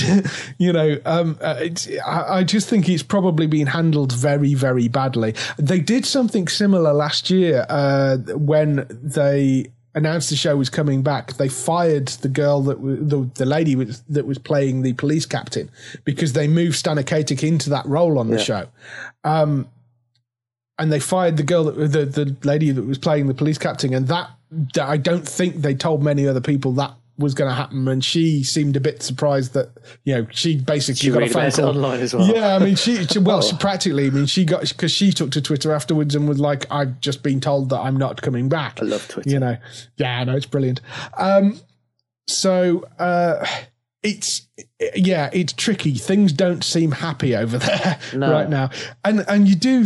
*laughs* you know, um, uh, it's, I, I just think it's probably been handled very, very badly. They did something similar last year uh, when they announced the show was coming back. They fired the girl that w- the the lady was, that was playing the police captain because they moved Stana Katic into that role on the show. Um, and they fired the girl that the the lady that was playing the police captain, and that I don't think they told many other people that was going to happen, and she seemed a bit surprised that you know she basically She got a read phone about call online as well. Yeah, I mean she, she well *laughs* she practically I mean she got because she took to Twitter afterwards and was like I've just been told that I'm not coming back. I love Twitter. You know, yeah, I know it's brilliant. Um, so uh, it's yeah, it's tricky. Things don't seem happy over *laughs* there No. right now, and and you do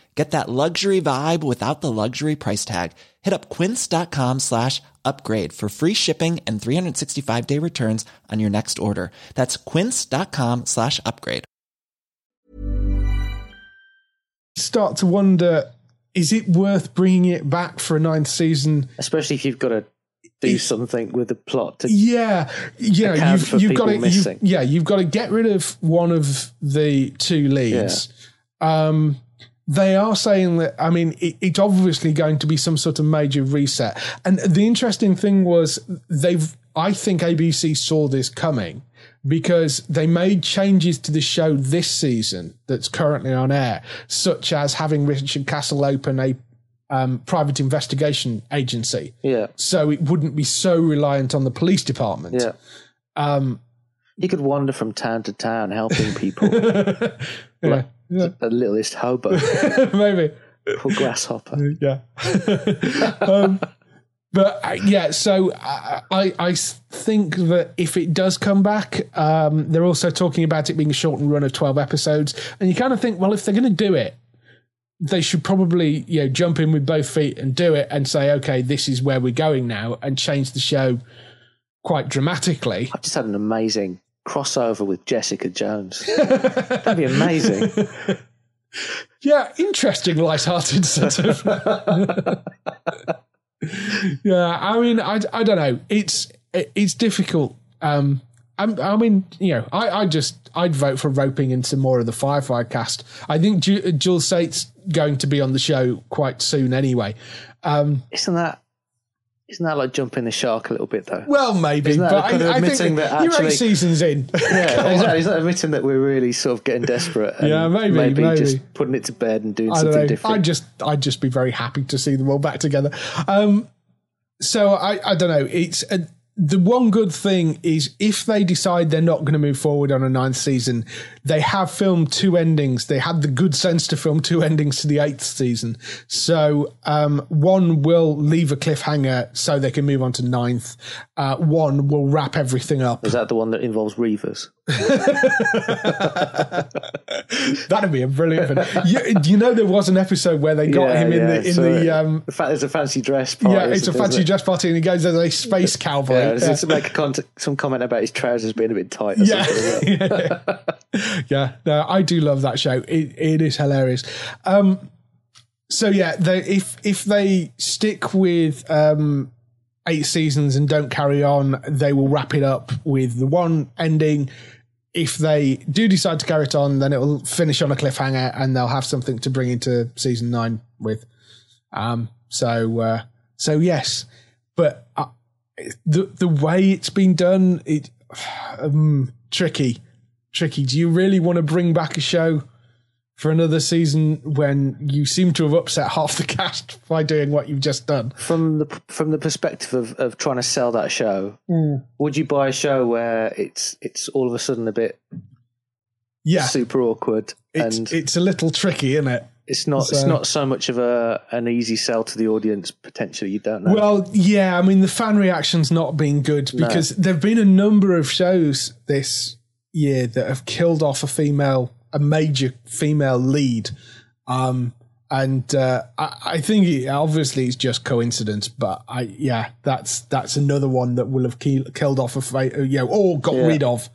Get that luxury vibe without the luxury price tag. Hit up quince.com slash upgrade for free shipping and 365 day returns on your next order. That's quince.com slash upgrade. start to wonder: is it worth bringing it back for a ninth season? Especially if you've got to do something with the plot to Yeah, yeah, you've for you've got to you, missing. yeah, you've got to get rid of one of the two leads. Um, they are saying that i mean it, it's obviously going to be some sort of major reset. And the interesting thing was they've i think abc saw this coming because they made changes to the show this season that's currently on air such as having richard castle open a um, private investigation agency. Yeah, so it wouldn't be so reliant on the police department. Yeah. um, He could wander from town to town helping people. *laughs* yeah, yeah. the littlest hobo, *laughs* maybe poor grasshopper. yeah. *laughs* um, but uh, yeah, so I, I I think that if it does come back, um, they're also talking about it being a shortened run of twelve episodes, and you kind of think, well, if they're going to do it, they should probably you know jump in with both feet and do it, and say, okay, this is where we're going now, and change the show quite dramatically. I've just had an amazing crossover with Jessica Jones. *laughs* That'd be amazing. *laughs* Yeah, interesting, light-hearted sort of. *laughs* yeah, I mean, I, I don't know. It's it, it's difficult. Um, I'm, I mean, you know, I, I just I'd vote for roping into more of the Firefly cast. I think Ju- Jewel Staite's going to be on the show quite soon anyway. Um, Isn't that isn't that like jumping the shark a little bit though? well, maybe, but kind of I, I think admitting that you're actually- eight seasons in. *laughs* Yeah, *laughs* exactly. He's not admitting that we're really sort of getting desperate. Yeah, maybe, maybe, maybe. just putting it to bed and doing something know. different. I'd just I'd just be very happy to see them all back together. Um, so I I don't know. It's uh the one good thing is if they decide they're not going to move forward on a ninth season, they have filmed two endings. They had the good sense to film two endings to the eighth season. So um, one will leave a cliffhanger so they can move on to ninth. Uh, one will wrap everything up. Is that the one that involves Reavers? *laughs* That'd be a brilliant. You, you know, there was an episode where they got Yeah, him in yeah, the in so the um, there's a fancy dress party. Yeah, it's a fancy it? dress party, and he goes as a space cowboy. Yeah, Yeah, to make a con- some comment about his trousers being a bit tight. Yeah. *laughs* yeah. yeah. No, I do love that show. It, it is hilarious. Um, so yeah, they, if if they stick with um, eight seasons and don't carry on, they will wrap it up with the one ending. If they do decide to carry it on, then it will finish on a cliffhanger, and they'll have something to bring into season nine with. Um, so uh, so yes, but uh, the the way it's been done, it *sighs* um, tricky, tricky. Do you really want to bring back a show for another season when you seem to have upset *laughs* half the cast by doing what you've just done? From the from the perspective of, of trying to sell that show, Mm. would you buy a show where it's it's all of a sudden a bit Yeah, super awkward it's and it's a little tricky, isn't it? it's not so- it's not so much of a an easy sell to the audience potentially you don't know. Well, yeah, I mean the fan reaction's not been good No. because there've been a number of shows this year that have killed off a female, a major female lead, um, and uh, I, I think it, obviously it's just coincidence, but I yeah, that's that's another one that will have ki- killed off a fa- you know or got Yeah. rid of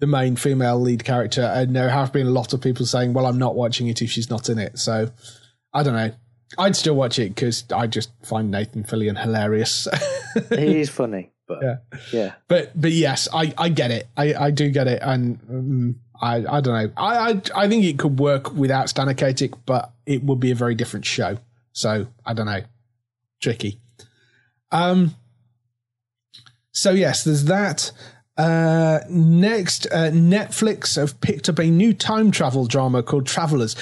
the main female lead character, and there have been a lot of people saying, "Well, I'm not watching it if she's not in it." So I don't know. I'd still watch it because I just find Nathan Fillion hilarious. *laughs* He's funny, but Yeah. yeah. but but yes, I, I get it. I, I do get it, and um, I I don't know. I, I I think it could work without Stana Katic, but it would be a very different show. So I don't know. Tricky. Um. So yes, there's that. Uh, next, uh, Netflix have picked up a new time travel drama called Travelers.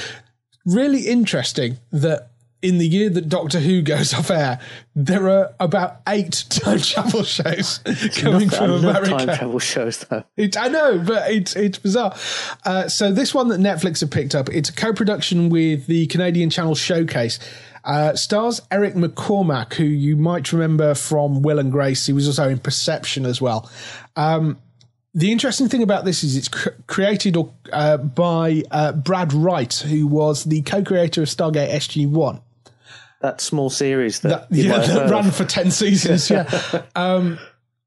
Really interesting that in the year that Doctor Who goes *laughs* off air, there are about eight *laughs* time travel shows *laughs* coming I from America. time travel shows though. It, I know, but it's it's bizarre. Uh, so this one that Netflix have picked up, it's a co-production with the Canadian channel Showcase. Uh, stars Eric McCormack, who you might remember from Will and Grace. He was also in Perception as well. Um, the interesting thing about this is it's cr- created or, uh, by uh, Brad Wright, who was the co-creator of Stargate SG One That small series that, that, yeah, that ran for 10 seasons. Yeah. *laughs* um,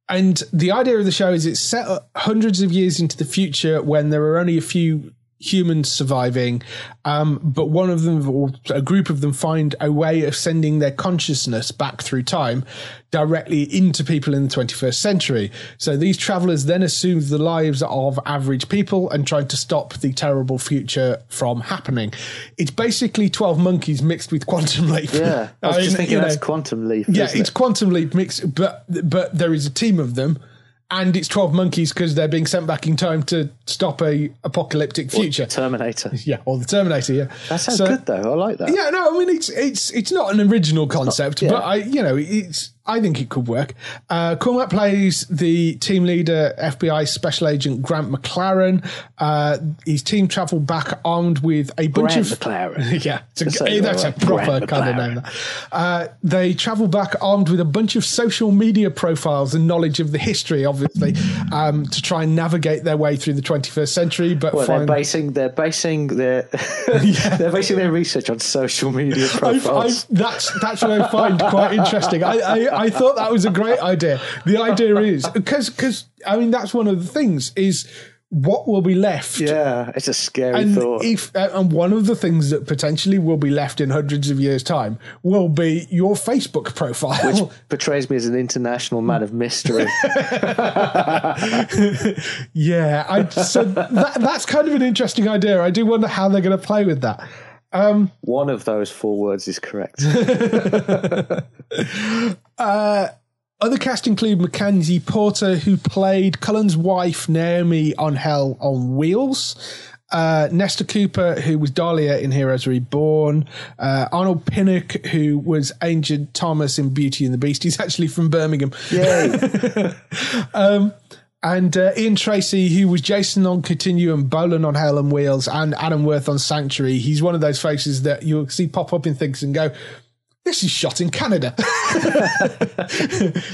and the idea of the show is it's set hundreds of years into the future when there are only a few humans surviving, um, but one of them or a group of them find a way of sending their consciousness back through time directly into people in the 21st century. So these travelers then assume the lives of average people and try to stop the terrible future from happening. It's basically 12 monkeys mixed with Quantum Leap. Yeah, I was *laughs* mean, just thinking you know, that's Quantum Leap. yeah, it's it? Quantum Leap mixed, but but there is a team of them, and it's twelve monkeys because they're being sent back in time to stop a apocalyptic future. Terminator. *laughs* yeah, or the Terminator. Yeah, That sounds So- good though. I like that. Yeah, no, I mean it's it's it's not an original concept, yeah. but I you know it's I think it could work. Uh, Cormac plays the team leader, FBI Special Agent Grant McLaren. Uh, his team travel back armed with a bunch Grant of McLaren. *laughs* yeah, it's a, Just say it that's a proper Grant kind of name. Uh, they travel back armed with a bunch of social media profiles and knowledge of the history, obviously, um, to try and navigate their way through the 21st century. But Well, they're basing they're basing their *laughs* they're basing their research on social media I, I, profiles. that's that's what I find quite interesting. I, I, I thought that was a great idea. The idea is because because I mean that's one of the things is what will be left. yeah, it's a scary And thought. if uh, and one of the things that potentially will be left in hundreds of years' time will be your Facebook profile. which portrays me as an international man of mystery. *laughs* *laughs* yeah, I, so that, that's kind of an interesting idea. I do wonder how they're going to play with that. One of those four words is correct. *laughs* Other cast include Mackenzie Porter, who played Cullen's wife Naomi on Hell on Wheels. Uh, Nesta Cooper, who was Dahlia in Heroes Reborn. Uh, Arnold Pinnock, who was Agent Thomas in Beauty and the Beast. He's actually from Birmingham. Yay! *laughs* And uh, Ian Tracey, who was Jason on Continuum, Bolan on Hell and Wheels, and Adam Worth on Sanctuary. He's one of those faces that you'll see pop up in things and go, this is shot in Canada. *laughs*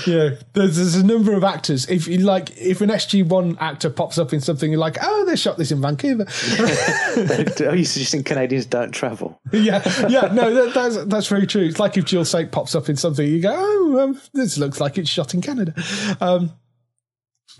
yeah, there's, there's a number of actors. If you like, if an SG1 actor pops up in something, you're like, oh, they shot this in Vancouver. *laughs* Are you suggesting Canadians don't travel? *laughs* yeah, yeah, no, that, that's that's very true. It's like if Jewel Staite pops up in something, you go, oh, um, this looks like it's shot in Canada. Um,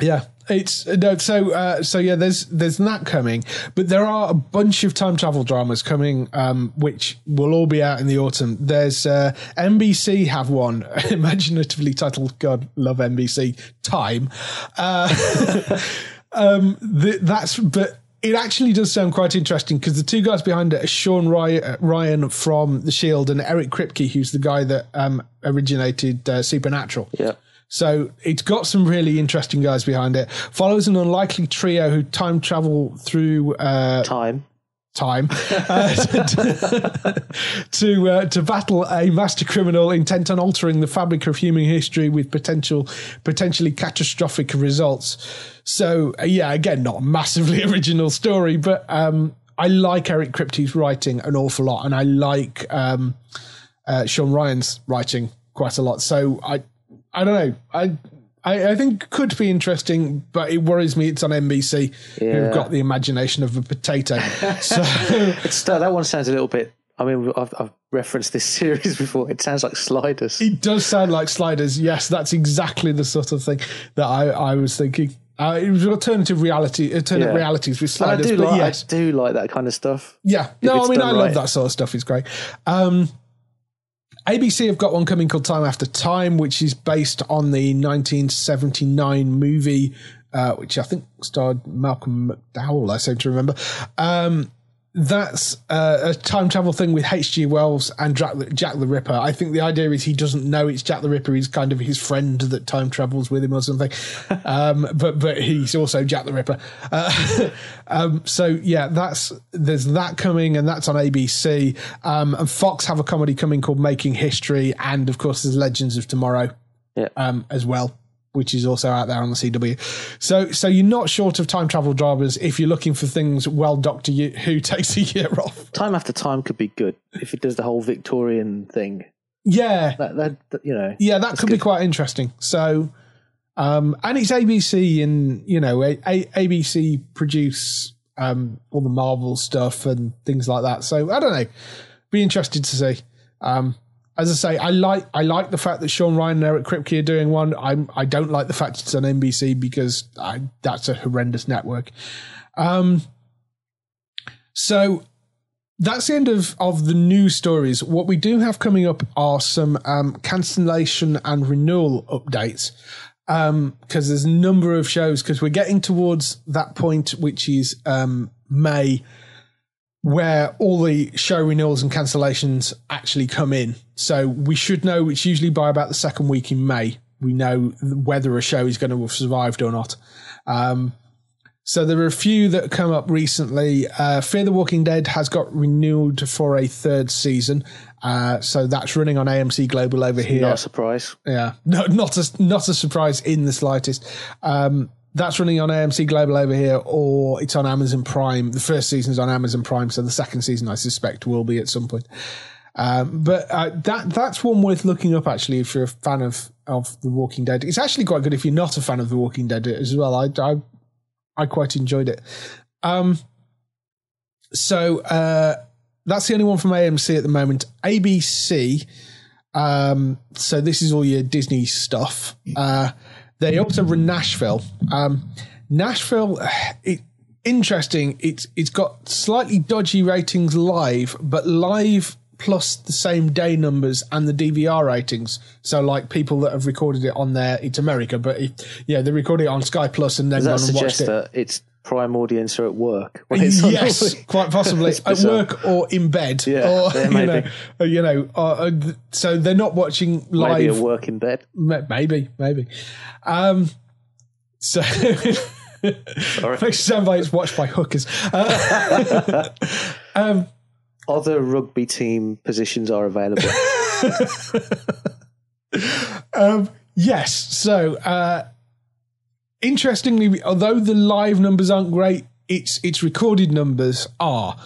yeah, it's no. So, uh, so yeah, there's there's that coming, but there are a bunch of time travel dramas coming, um, which will all be out in the autumn. There's uh, NBC have one *laughs* imaginatively titled "God Love NBC Time." Uh, *laughs* um, th- that's but it actually does sound quite interesting because the two guys behind it are Shawn Ryan from The Shield and Eric Kripke, who's the guy that um, originated uh, Supernatural. Yeah. So it's got some really interesting guys behind it. Follows an unlikely trio who time travel through uh, Time. time uh, to *laughs* to, uh, to battle a master criminal intent on altering the fabric of human history with potential potentially catastrophic results. So uh, yeah, again, not a massively *laughs* original story, but um, I like Eric Kripke's writing an awful lot, and I like um, uh, Shawn Ryan's writing quite a lot. So I I don't know I. I, I think could be interesting, but it worries me. It's on NBC, Yeah. who've got the imagination of a potato. *laughs* So that one sounds a little bit. I mean, I've, I've referenced this *laughs* series before. It sounds like Sliders. It does sound like sliders. Yes, that's exactly the sort of thing that I, I was thinking. Uh, it was alternative reality, alternate Yeah. realities with And I sliders. do like. yes, I do like that kind of stuff. yeah. No, I mean I love that sort of stuff. It's great. Um, ABC have got one coming called Time After Time, which is based on the 1979 movie, uh, which I think starred Malcolm McDowell. I seem to remember. Um, that's uh, a time travel thing with H.G. Wells and Jack the, Jack the Ripper. I think the idea is he doesn't know it's Jack the Ripper. He's kind of his friend that time travels with him or something. *laughs* Um, but but he's also Jack the Ripper. Uh, *laughs* um, so yeah, that's there's that coming, and that's on ABC. Um, and Fox have a comedy coming called Making History, and of course there's Legends of Tomorrow Yeah. um, as well, which is also out there on the CW. So, so you're not short of time travel dramas if you're looking for things. Well, Doctor Who *laughs* takes a year off. Time after time could be good if it does the whole Victorian thing. Yeah, That, that, that, you know. yeah, that could be quite interesting. So, um, and it's ABC, and you know, a- a- ABC produce um, all the Marvel stuff and things like that. So I don't know. Be interested to see. Um, as I say, I like I like the fact that Shawn Ryan and Eric Kripke are doing one. I'm I don't like the fact it's on NBC because I, that's a horrendous network. Um, So that's the end of, of the news stories. What we do have coming up are some um, cancellation and renewal updates because um, there's a number of shows because we're getting towards that point, which is um, May, where all the show renewals and cancellations actually come in. So we should know it's usually by about the second week in May. We know whether a show is going to have survived or not. Um, so there are a few that come up recently. Uh, Fear the Walking Dead has got renewed for a third season. Uh, so that's running on AMC Global over here. Not a surprise. Yeah, *laughs* no, not a not a surprise in the slightest. Um, that's running on AMC Global over here, or it's on Amazon Prime. The first season is on Amazon Prime, so the second season, I suspect, will be at some point. Um, but uh, that that's one worth looking up actually if you're a fan of of The Walking Dead. It's actually quite good if you're not a fan of The Walking Dead as well. I I I quite enjoyed it. Um, so uh, that's the only one from AMC at the moment. ABC. Um, so this is all your Disney stuff. Uh, they also run Nashville. Um, Nashville, *sighs* it, interesting. It's it's got slightly dodgy ratings live, but live plus the same day numbers and the DVR ratings. So like people that have recorded it on there, it's America, but if, yeah, they recorded it on Sky Plus and then Does gone that and watched it. that it's prime audience or at work? *laughs* yes, quite possibly *laughs* at work or in bed. Yeah, or, yeah, you maybe. know, uh, you know. Uh, uh, so they're not watching live. Maybe at work in bed. Maybe, maybe. Um, so Sorry. *laughs* makes it sound like it's watched by hookers. Uh, um, Other rugby team positions are available. um, yes. So, uh, interestingly, although the live numbers aren't great, its its recorded numbers are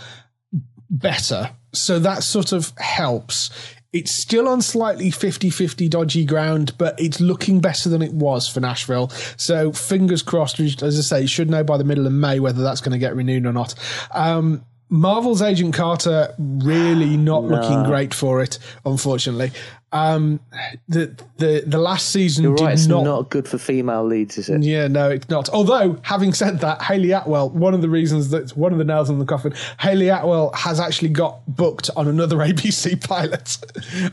better. So that sort of helps. It's still on slightly 50 50 dodgy ground, but it's looking better than it was for Nashville. So fingers crossed, as I say, you should know by the middle of May whether that's going to get renewed or not. Um, Marvel's Agent Carter really not looking great for it, unfortunately. Um, the the the last season You're did right, it's not not, good for female leads, is it? yeah, no, it's not. Although, having said that, Hayley Atwell, one of the reasons that one of the nails in the coffin, Hayley Atwell has actually got booked on another *laughs* ABC pilot,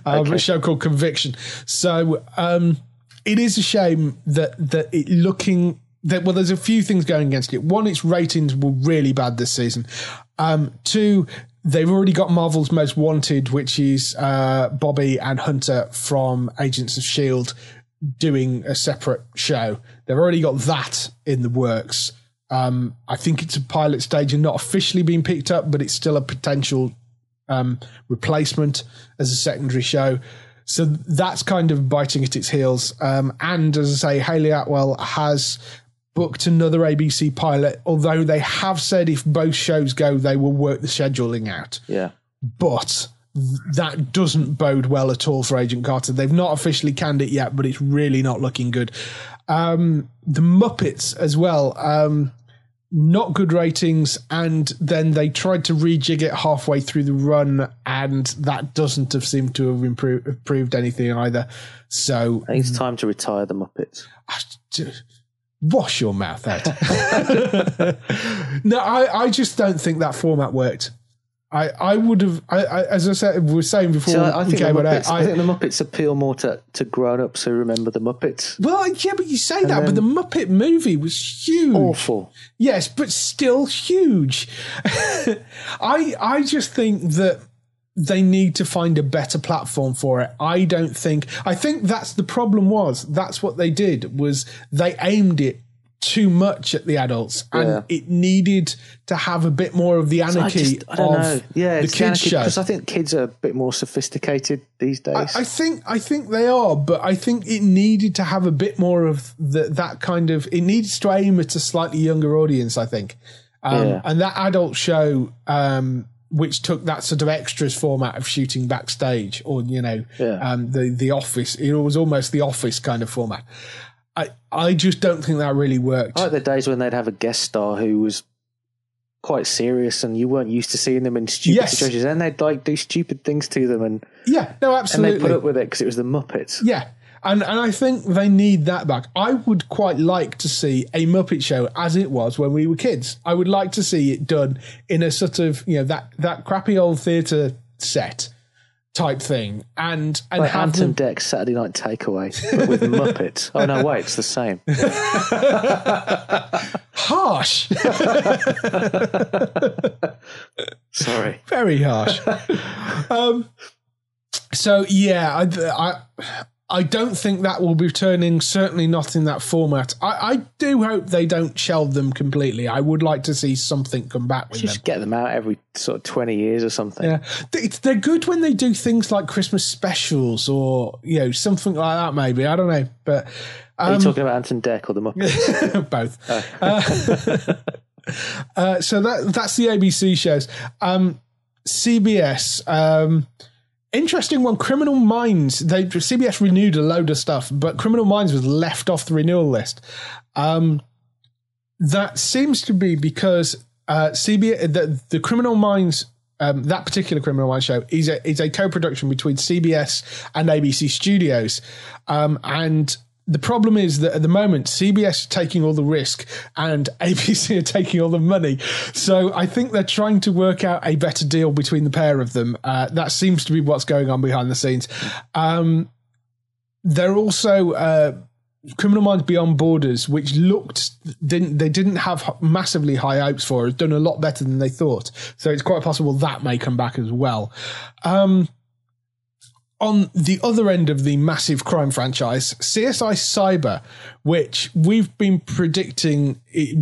uh, a show called Conviction. So um, it is a shame that that it looking that well, there's a few things going against it. One, its ratings were really bad this season. Um, two, they've already got Marvel's Most Wanted, which is uh, Bobby and Hunter from Agents of Shield doing a separate show. They've already got that in the works. Um, I think it's a pilot stage and not officially being picked up, but it's still a potential um, replacement as a secondary show. So that's kind of biting at its heels. Um, and as I say, Hayley Atwell has booked another ABC pilot, although they have said if both shows go, they will work the scheduling out Yeah. but that doesn't bode well at all for Agent Carter. They've not officially canned it yet, but it's really not looking good. Um, the Muppets as well, um, not good ratings, and then they tried to rejig it halfway through the run, and that doesn't have seemed to have improved, improved anything either. So I think it's time to retire the Muppets. Wash your mouth out. *laughs* no, I, I just don't think that format worked. I, I would have, I, I, as I said, we were saying before So I we think, the came on air, Muppets, I, think the Muppets appeal more to, to grown ups who remember the Muppets. well, yeah, but you say that, but the Muppet movie was huge. Awful. Yes, but still huge. *laughs* I I just think that they need to find a better platform for it. I don't think I think that's the problem was that's what they did was they aimed it too much at the adults and Yeah. it needed to have a bit more of the I anarchy just, I don't of know. Yeah, the it's kids show. because I think kids are a bit more sophisticated these days. I, I think I think they are, but I think it needed to have a bit more of the, that kind of. It needs to aim at a slightly younger audience. I think, um, Yeah. and that adult show, um, which took that sort of extras format of shooting backstage, or you know, Yeah. um, the the office. It was almost the office kind of format. I I just don't think that really worked. I like the days when they'd have a guest star who was quite serious and you weren't used to seeing them in stupid Yes. situations. And they'd like do stupid things to them and, yeah, no, and absolutely. they put up with it because it was the Muppets. Yeah. And and I think they need that back. I would quite like to see a Muppet Show as it was when we were kids. I would like to see it done in a sort of you know that that crappy old theatre set type thing, and and Like have Anton them, Deck's Saturday Night Takeaway but with Muppets. *laughs* Oh no, wait, it's the same. *laughs* harsh, *laughs* Sorry. very harsh. um, so yeah, I, I I don't think that will be returning. Certainly not in that format. I, I do hope they don't shelve them completely. I would like to see something come back with them. Just get them out every sort of twenty years or something. Yeah, they're good when they do things like Christmas specials or you know something like that. Maybe I don't know, but Are um, you talking about Ant and Dec or the Muppets? *laughs* both. *laughs* Uh, *laughs* uh, so that that's the ABC shows. Um, CBS. Um, interesting one. Criminal Minds. They CBS renewed a load of stuff, but Criminal Minds was left off the renewal list. Um, that seems to be because uh, CBS the, the Criminal Minds. Um, that particular Criminal Minds show is a is a co-production between CBS and ABC Studios, um, and the problem is that at the moment CBS is taking all the risk and *laughs* ABC are taking all the money. So I think they're trying to work out a better deal between the pair of them. Uh, that seems to be what's going on behind the scenes. Um, they're also uh, Criminal Minds Beyond Borders, which looked didn't they didn't have massively high hopes for, has done a lot better than they thought. So it's quite possible that may come back as well. Um, on the other end of the massive crime franchise, CSI Cyber, which we've been predicting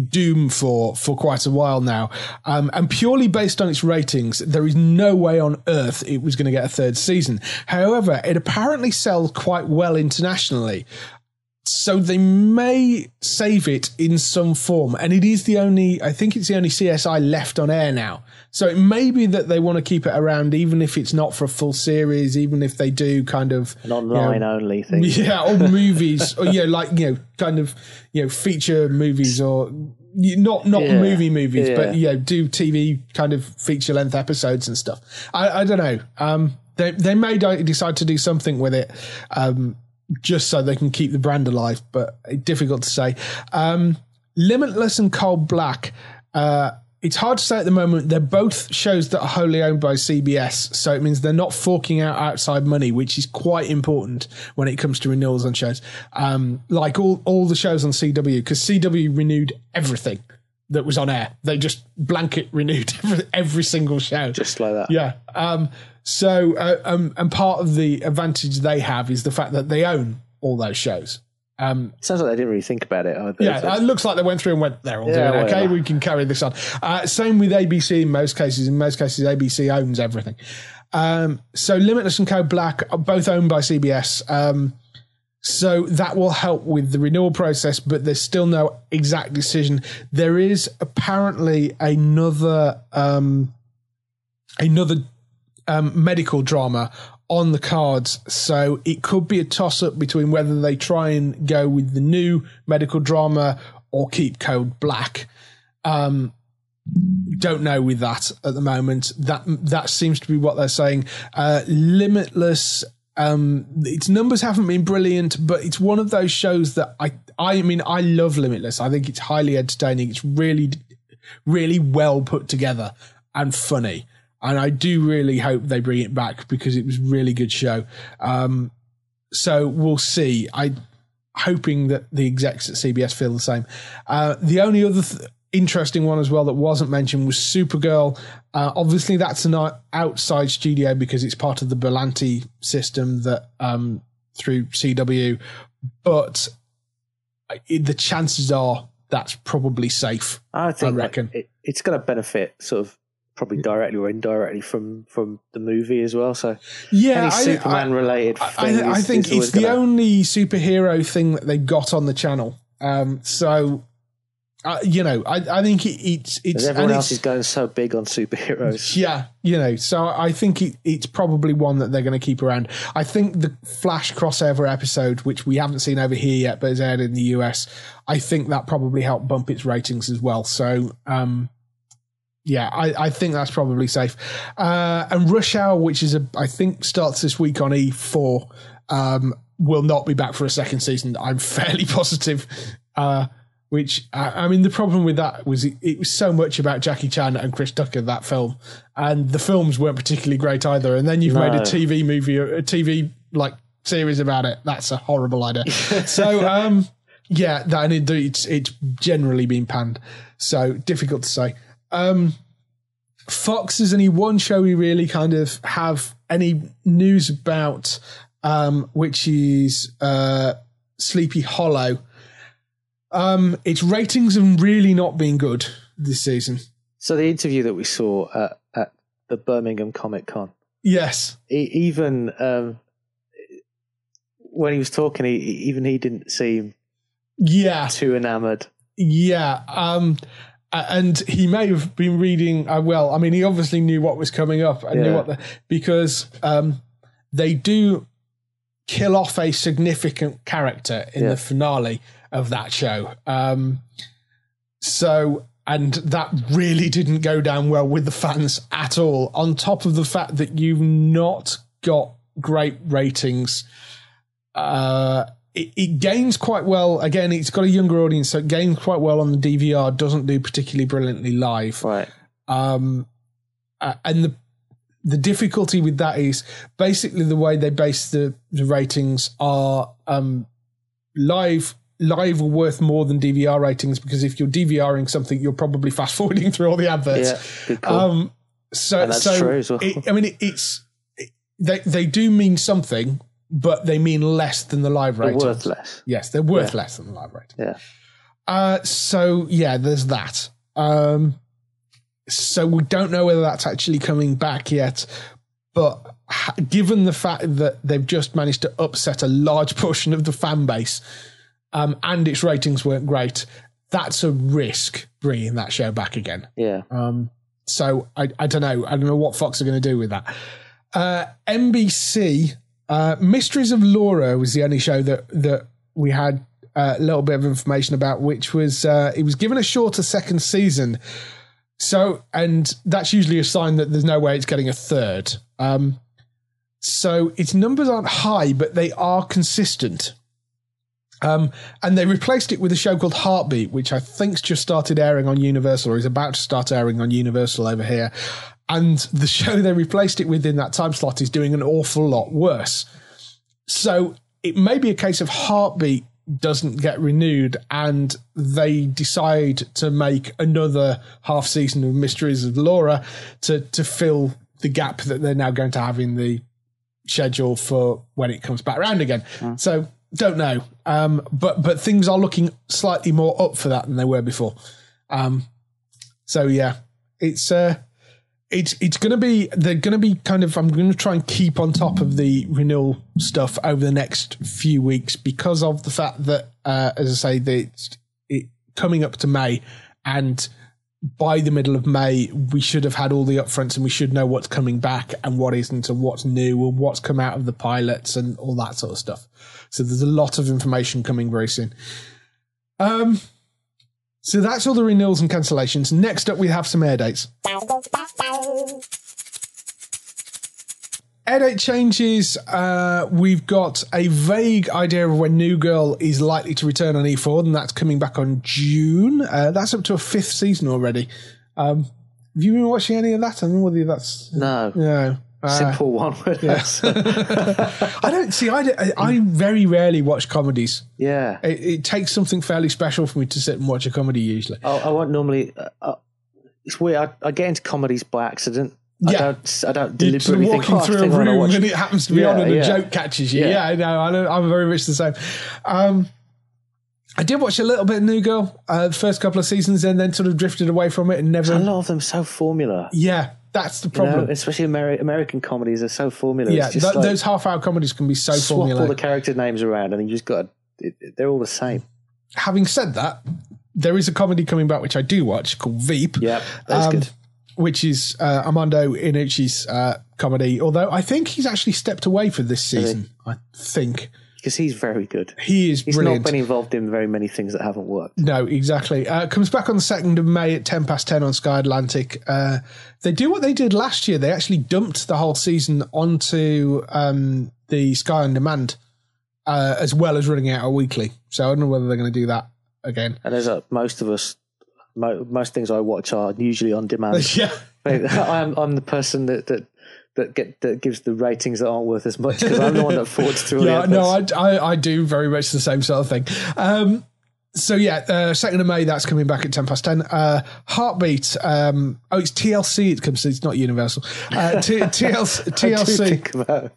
doom for for quite a while now, um, and purely based on its ratings, there is no way on earth it was going to get a third season. However, it apparently sells quite well internationally. So they may save it in some form, and it is the only. I think it's the only CSI left on air now. So it may be that they want to keep it around, even if it's not for a full series, even if they do kind of An online only thing. *laughs* yeah, or movies, or yeah, like you know, kind of you know, feature movies or not not Yeah, movie movies, but yeah. you know, do TV kind of feature length episodes and stuff. I, I don't know. Um, they they may decide to do something with it, um, just so they can keep the brand alive, but difficult to say. Um, Limitless and Code Black. Uh, it's hard to say at the moment. They're both shows that are wholly owned by CBS, so it means they're not forking out outside money, which is quite important when it comes to renewals on shows. Um, like all all the shows on CW, because CW renewed everything that was on air. They just blanket renewed *laughs* every, every single show. Just like that. Yeah. Um, so, uh, um, and part of the advantage they have is the fact that they own all those shows. Um, Sounds like they didn't really think about it either. yeah, it looks like they went through and went, they're all Yeah, doing okay, whatever. we can carry this on. Uh, same with ABC in most cases. In most cases, ABC owns everything. Um, so Limitless and Code Black are both owned by CBS. Um, so that will help with the renewal process, but there's still no exact decision. There is apparently another um, another um, medical drama on the cards, so it could be a toss up between whether they try and go with the new medical drama or keep Code Black. Um, don't know with that at the moment. That that seems to be what they're saying. Uh, Limitless. Um, its numbers haven't been brilliant, but it's one of those shows that I I mean I love Limitless. I think it's highly entertaining. It's really really well put together and funny. And I do really hope they bring it back because it was a really good show. Um, so we'll see. I hoping that the execs at CBS feel the same. Uh, the only other th- interesting one as well that wasn't mentioned was Supergirl. Uh, obviously, that's an outside studio because it's part of the Berlanti system that um, through CW, but it, the chances are that's probably safe. I think I reckon. it, it's going to benefit sort of probably directly or indirectly from from the movie as well. So Yeah, any I- Superman related I, thing, I, I think is it's the gonna- only superhero thing that they've got on the channel. Um, so, uh, you know, I, I think it, it's it's everyone else it's- is going so big on superheroes. *laughs* yeah, you know, so I think it, it's probably one that they're going to keep around. I think the Flash crossover episode, which we haven't seen over here yet, but is aired in the US, I think that probably helped bump its ratings as well. So, um, yeah, I, I think that's probably safe. Uh, and Rush Hour, which is a, I think starts this week on E4. Um, will not be back for a second season. I'm *laughs* fairly positive. Uh, which I, I mean, the problem with that was it, it was so much about Jackie Chan and Chris Tucker that film, and the films weren't particularly great either. And then you've made a TV movie, a TV like series about it. That's a horrible idea. *laughs* so um, yeah, that and it, it's it's generally been panned. So difficult to say. Um, Fox is only one show we really kind of have any news about, um, which is uh, Sleepy Hollow. Um, its ratings have really not been good this season. So the interview that we saw at, at the Birmingham Comic Con, Yes, e- even um, when he was talking, he, even he didn't seem yeah, too enamoured. yeah. Um, and he may have been reading. Uh, well, I mean, he obviously knew what was coming up and knew what the because um, they do kill off a significant character in Yeah. the finale of that show. Um, so, and that really didn't go down well with the fans at all. On top of the fact that you've not got great ratings, uh, it, it gains quite well. Again, it's got a younger audience, so it gains quite well on the DVR. Doesn't do particularly brilliantly live. Right. Um, uh, and the the difficulty with that is basically the way they base the, the ratings are um, live. Live are worth more than DVR ratings because if you're DVRing something, you're probably fast *laughs* forwarding through all the adverts. Yeah. Good call. Um, so, so well. it, I mean, it, it's it, they they do mean something, but they mean less than the live They're ratings. worth less. Yes, they're worth Yeah. less than the live rating. Yeah. Uh, so yeah, there's that. Um, so we don't know whether that's actually coming back yet, but given the fact that they've just managed to upset a large *laughs* portion of the fan base, um, and its ratings weren't great, that's a risk bringing that show back again. Yeah. Um, so I, I don't know. I don't know what Fox are going to do with that. Uh, NBC uh, Mysteries of Laura was the only show that that we had uh, a little bit of information about, which was uh, it was given a shorter second season. So, and that's usually a sign that there's no way it's getting a third. Um, so its numbers aren't high, but they are consistent. Um, and they replaced it with a show called Heartbeat, which I think's just started airing on Universal or is about to start airing on Universal over here. And the *laughs* show they replaced it with in that time slot is doing an awful lot worse. So it may be a case of Heartbeat doesn't get renewed and they decide to make another half season of Mysteries of Laura to, to fill the gap that they're now going to have in the schedule for when it comes back around again. So don't know. Um, but but things are looking slightly more up for that than they were before. Um, so yeah, it's uh, it's it's going to be they're going to be kind of I'm going to try and keep on top of the renewal stuff over the next few weeks because of the fact that uh, as I say it's it coming up to May and by the middle of May we should have had all the upfronts and we should know what's coming back and what isn't and what's new and what's come out of the pilots and all that sort of stuff. So there's a lot of information coming very soon. Um so that's all the renewals and cancellations. Next up, we have some air dates. Air date changes. Uh, we've got a vague idea of when New Girl is likely to return on E4, and that's coming back on June. Uh, that's up to a fifth season already. Um, have you been watching any of that? I don't know whether that's No. no. Simple one *laughs* word answer. *laughs* I don't see. I, don't- I, I very rarely watch comedies. yeah. It, it takes something fairly special for me to sit and watch a comedy. Usually, I, I won't normally. Uh, uh, it's weird. I, I get into comedies by accident. I Yeah. don't. I don't You're sort deliberately think. walking Oh, I through a think I room and it happens to be Yeah, on and a yeah. joke catches you. Yeah, Yeah. I know. I know. I'm very much the same. Um, I did watch a little bit of New Girl, uh, the first couple of seasons, and then sort of drifted away from it and never. A lot of them so formula. Yeah, that's the You know, problem. especially Ameri- American comedies are so formula. yeah, just th- like those half-hour comedies can be so swap all the character names around, and you just got. It, it- they're all the same. Having said that, there is a comedy coming back which I do watch called Veep. Yep, that's Um, good. Which is uh, Armando Iannucci's uh, comedy, although I think he's actually stepped away for this season. I think Because he's very good. he is He's brilliant. not been involved in very many things that haven't worked. No, exactly. Uh, comes back on the 2nd of May at 10 past 10 on Sky Atlantic. Uh, they do what they did last year. They actually dumped the whole season onto um, the Sky On Demand uh, as well as running out a weekly. So I don't know whether they're going to do that again. And as a, most of us, mo- most things I watch are usually on demand. *laughs* yeah. *laughs* I'm I'm the person that that that get that gives the ratings that aren't worth as much because I'm the one that forwards through. Yeah, no. I, I, I do very much the same sort of thing. Um, so yeah, uh, second of May, that's coming back at ten past ten. Uh, Heartbeat. Um, oh, it's TLC. It comes. It's not Universal. Uh, T- *laughs* TLC. TLC. think about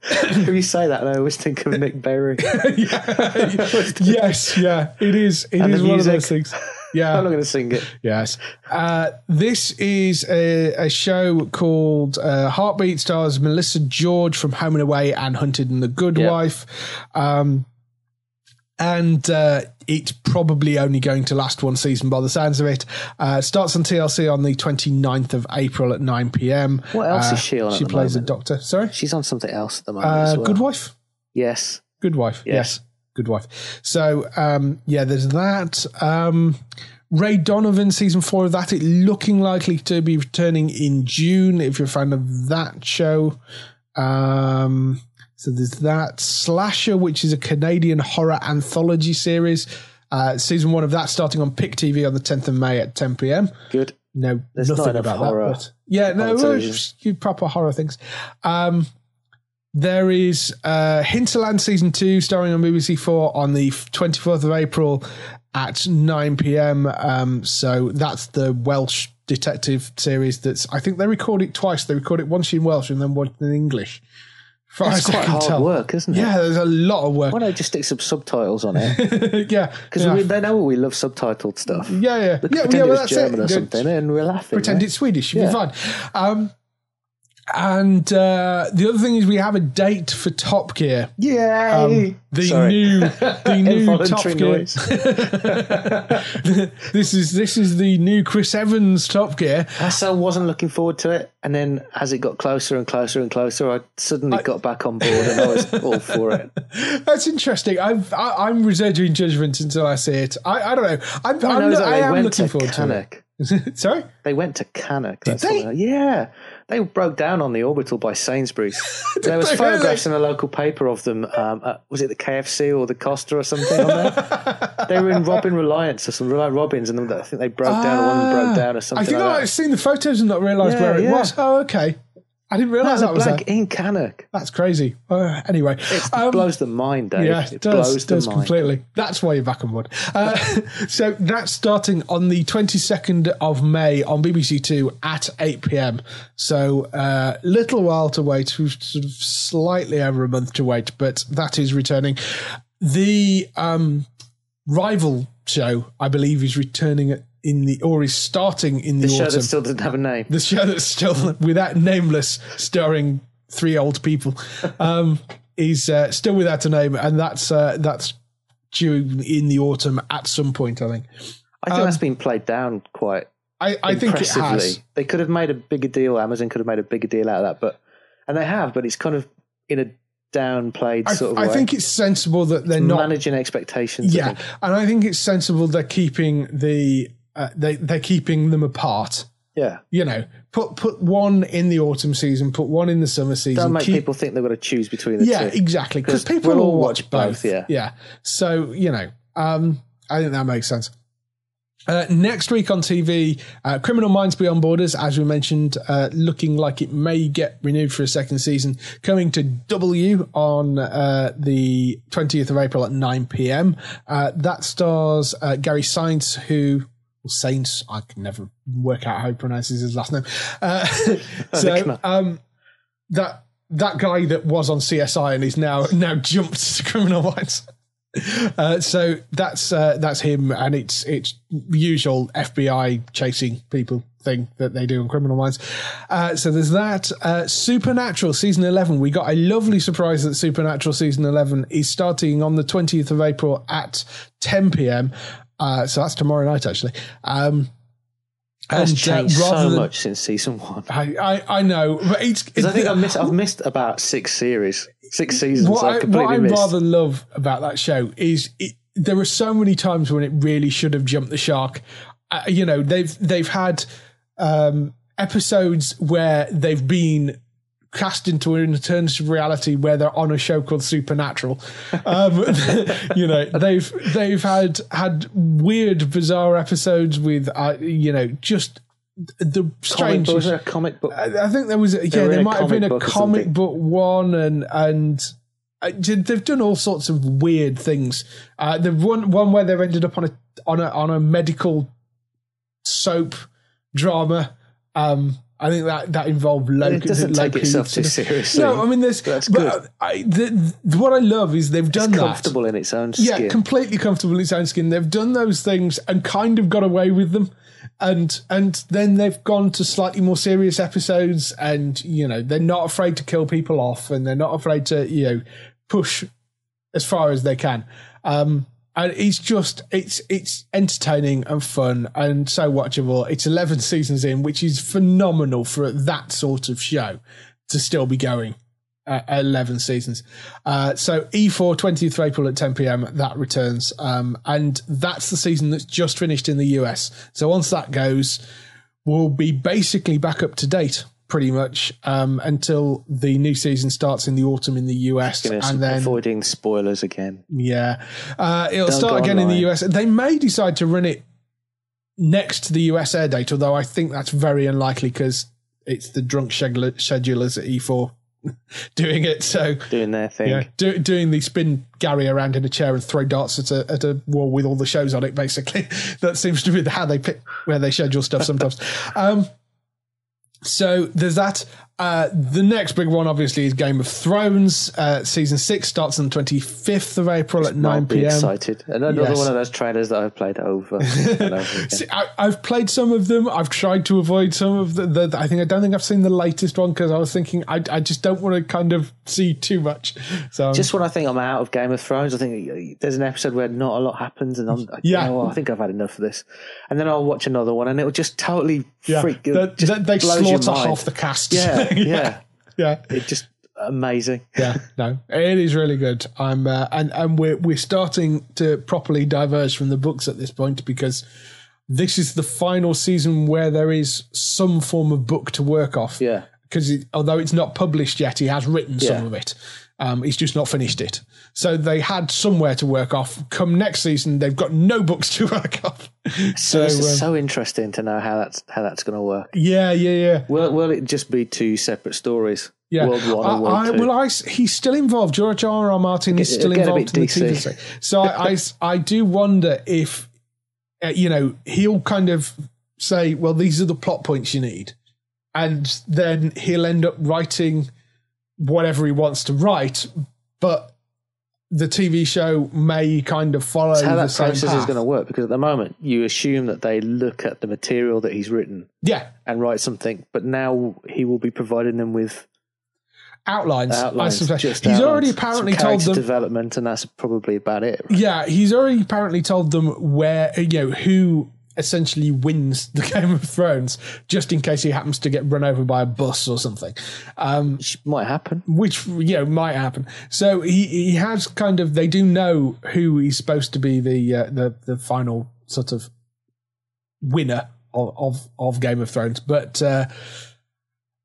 when you say that, I always think of Nick Berry. *laughs* *laughs* yes, yeah, it is. It And is one of those things. Yeah, I'm not going to sing it. Yes. Uh, this is a, a show called uh, Heartbeat stars Melissa George from Home and Away and Hunted and the Good Yeah. Wife. Um, and uh, it's probably only going to last one season by the sounds of it. Uh, starts on TLC on the 29th of April at 9 p.m. What else Uh, is she on She plays moment? a doctor. Sorry? She's on something else at the moment. Uh, as well. Good Wife? Yes. Good wife. Yeah. Yes. Good wife. So um, yeah, there's that. Um, Ray Donovan season four of that. It looking likely to be returning in June. If you're a fan of that show. Um, so there's that Slasher, which is a Canadian horror anthology series. Uh, season one of that starting on Pick TV on the 10th of May at 10 p.m. Good. No, There's nothing not about horror that. Yeah, no, on well, television. just you proper horror things. Um, there is uh, Hinterland season two, starring on BBC Four on the twenty fourth of April at nine pm. Um, so that's the Welsh detective series. That's I think they record it twice. They record it once in Welsh and then once in English. That's I quite hard tell. work, isn't it? Yeah, there's a lot of work. Why don't you just stick some subtitles on it? *laughs* yeah, Because yeah. they know we love subtitled stuff. yeah, yeah, yeah. Pretend yeah, it was that's German it. or something, and we're laughing. pretend right? it's Swedish. You'll Yeah. be fine. Um, and uh, the other thing is we have a date for Top Gear. Yeah, Um, the Sorry. new, *laughs* the new Top Involuntary Gear. *laughs* this is this is the new Chris Evans Top Gear. I so wasn't looking forward to it, and then as it got closer and closer and closer, I suddenly got back on board, and I was *laughs* all for it. That's interesting. I've, I, I'm reserving judgment until I see it. I, I don't know. I'm, I I'm know not- that I they am went looking to forward to it. Sorry. They went to Cannock. That's they? yeah, they broke down on the orbital by Sainsbury's. *laughs* there was photographs really? in the local paper of them. Um, uh, was it the KFC or the Costa or something on there? *laughs* they were in Robin Reliants or some like Robins, and I think they broke down. or One broke down or something. I think like I've seen the photos and not realised Yeah, where it yeah. was. Oh, okay. I didn't realise That that was was a there. black in Cannock. That's crazy. Uh, anyway, It um, blows the mind, Dave. Yeah, it it does, blows the does mind. completely. That's why you're back on board. Uh, *laughs* so that's starting on the 22nd of May on BBC Two at 8 pm. So uh, little while to wait. Sort of slightly over a month to wait, but that is returning. The um, rival show, I believe, is returning at- in the or is starting in the, The show autumn that still doesn't have a name. the show that's still *laughs* without nameless, starring three old people, um, *laughs* is uh, still without a name, and that's uh, that's due in the autumn at some point. I think. I think that's been played down quite I, I think it has. They could have made a bigger deal. Amazon could have made a bigger deal out of that, but and they have, but it's kind of in a downplayed I, sort of I way. think it's sensible that they're not. managing expectations. Yeah, think. and I think it's sensible they're keeping the uh, they they're keeping them apart. yeah. You know, put put one in the autumn season, put one in the summer season. Don't make keep- people think they've got to choose between the yeah, two. exactly. Because people we'll all watch watch both. both, yeah. yeah. So you know, um, I think that makes sense. Uh, next week on TV, uh, Criminal Minds Beyond Borders, as we mentioned, uh, looking like it may get renewed for a second season, coming to W on uh, the 20th of April at 9 p.m. Uh, that stars uh, Gary Sainz, who Saints, I can never work out how he pronounces his last name. Uh, *laughs* so um, that that guy that was on CSI and is now now jumped to Criminal Minds. Uh, so that's uh, that's him, and it's it's usual FBI chasing people thing that they do in Criminal Minds. Uh, so there's that. Uh, Supernatural season eleven. We got a lovely surprise that Supernatural season eleven is starting on the twentieth of April at ten p.m. Uh, so that's tomorrow night, actually. Um, and, uh, changed so than- much since season one. I, I, I know, but it's, 'Cause I think I've missed, I've missed about six series, six seasons. what I've I, completely what I rather love about that show is it, there are so many times when it really should have jumped the shark. Uh, you know, they've they've had um, episodes where they've been cast into an alternative reality where they're on a show called Supernatural. Um, *laughs* you know, they've they've had had weird, bizarre episodes with uh, you know just the Comic strange. book, a comic book? I I think there was, a, yeah, there might have been a comic book comic book one, and and uh, they've done all sorts of weird things. Uh, the one one where they've ended up on a on a on a medical soap drama. Um, I think that that involved low. It doesn't take itself too seriously. No, I mean there's. That's but good. I, the, the- what I love is they've done It's that. comfortable in its own Yeah, skin. completely comfortable in its own skin. They've done those things and kind of got away with them. And and then they've gone to slightly more serious episodes and you know, they're not afraid to kill people off and they're not afraid to, you know, push as far as they can. Um and it's just it's it's entertaining and fun and so watchable. It's eleven seasons in, which is phenomenal for that sort of show to still be going uh, 11 seasons. Uh, so E4, 20th of April at 10 p.m. That returns, um, and that's the season that's just finished in the US. So once that goes, we'll be basically back up to date. Pretty much um, until the new season starts in the autumn in the US, and then avoiding spoilers again. yeah, uh, it'll Don't start again in the. US. They may decide to run it next to the US air date, although I think that's very unlikely because it's the drunk schedule- schedulers at E4 *laughs* doing it. So Doing their thing. yeah, do, doing the spin Gary around in a chair and throw darts at a at a wall with all the shows on it. Basically, *laughs* that seems to be how they pick where they schedule stuff sometimes. *laughs* um, so there's that. Uh, the next big one, obviously, is Game of Thrones. Uh, season six starts on the 25th of April at I'll 9 be p.m. excited. Another Yes. one of those trailers that I've played over and over again. *laughs* See, I, I've played some of them. I've tried to avoid some of the. the I think I don't think I've seen the latest one because I was thinking I, I just don't want to kind of see too much. So Just when I think I'm out of Game of Thrones, I think there's an episode where not a lot happens, and I'm Yeah. yeah. well, I think I've had enough of this. And then I'll watch another one, and it'll just totally yeah, freak. they, just they- they slaughter half the cast. Yeah, *laughs* *laughs* yeah, yeah. It just amazing. *laughs* yeah, no, it is really good. I'm uh, and and we're we're starting to properly diverge from the books at this point because this is the final season where there is some form of book to work off. Yeah. because although it's not published yet, he has written some Yeah. of it. Um, he's just not finished it. So they had somewhere to work off. Come next season, they've got no books *laughs* to work off. So it's um, so interesting to know how that's how that's going to work. yeah, yeah, yeah. Will will it just be two separate stories? Yeah, World One I, and World I, Two. well, I, he's still involved. George R. R. Martin is still involved in bit the TV DC. series. So I, I, I do wonder if, uh, you know, he'll kind of say, well, these are the plot points you need. And then he'll end up writing whatever he wants to write, but the TV show may kind of follow That's how the that process is going to work because at the moment you assume that they look at the material that he's written Yeah, and write something, but now he will be providing them with outlines. I outlines. He's outlines. already apparently told them. development, and that's probably about it. Yeah, he's already apparently told them where you know who essentially wins the *laughs* Game of Thrones, just in case he happens to get run over by a bus or something, um, Which might happen. which you know might happen. So he he has kind of they do know who he's supposed to be the uh, the the final sort of winner of of, of Game of Thrones, but. Uh,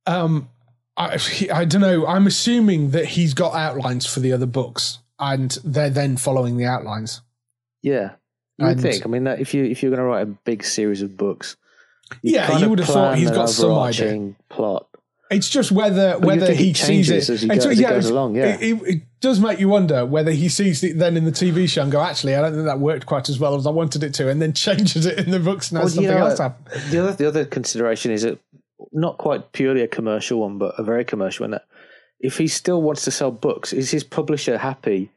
um, I, I don't know. I'm assuming that he's got outlines for the other books, and they're then following the outlines. Yeah, you would think. I mean, that if you if you're going to write a big series of books, Yeah, you would have thought he's got some idea. plot. It's just whether you whether he sees changes it as you go- It's- as it goes along, yeah. it, it, it does make you wonder whether he sees it then in the TV show and go, actually, I don't think that worked quite as well as I wanted it to, and then *laughs* changes it in the books and has Well, something know, else happen. The other the other consideration is that not quite purely a commercial one, but a very commercial one. That if he still wants to sell books, is his publisher happy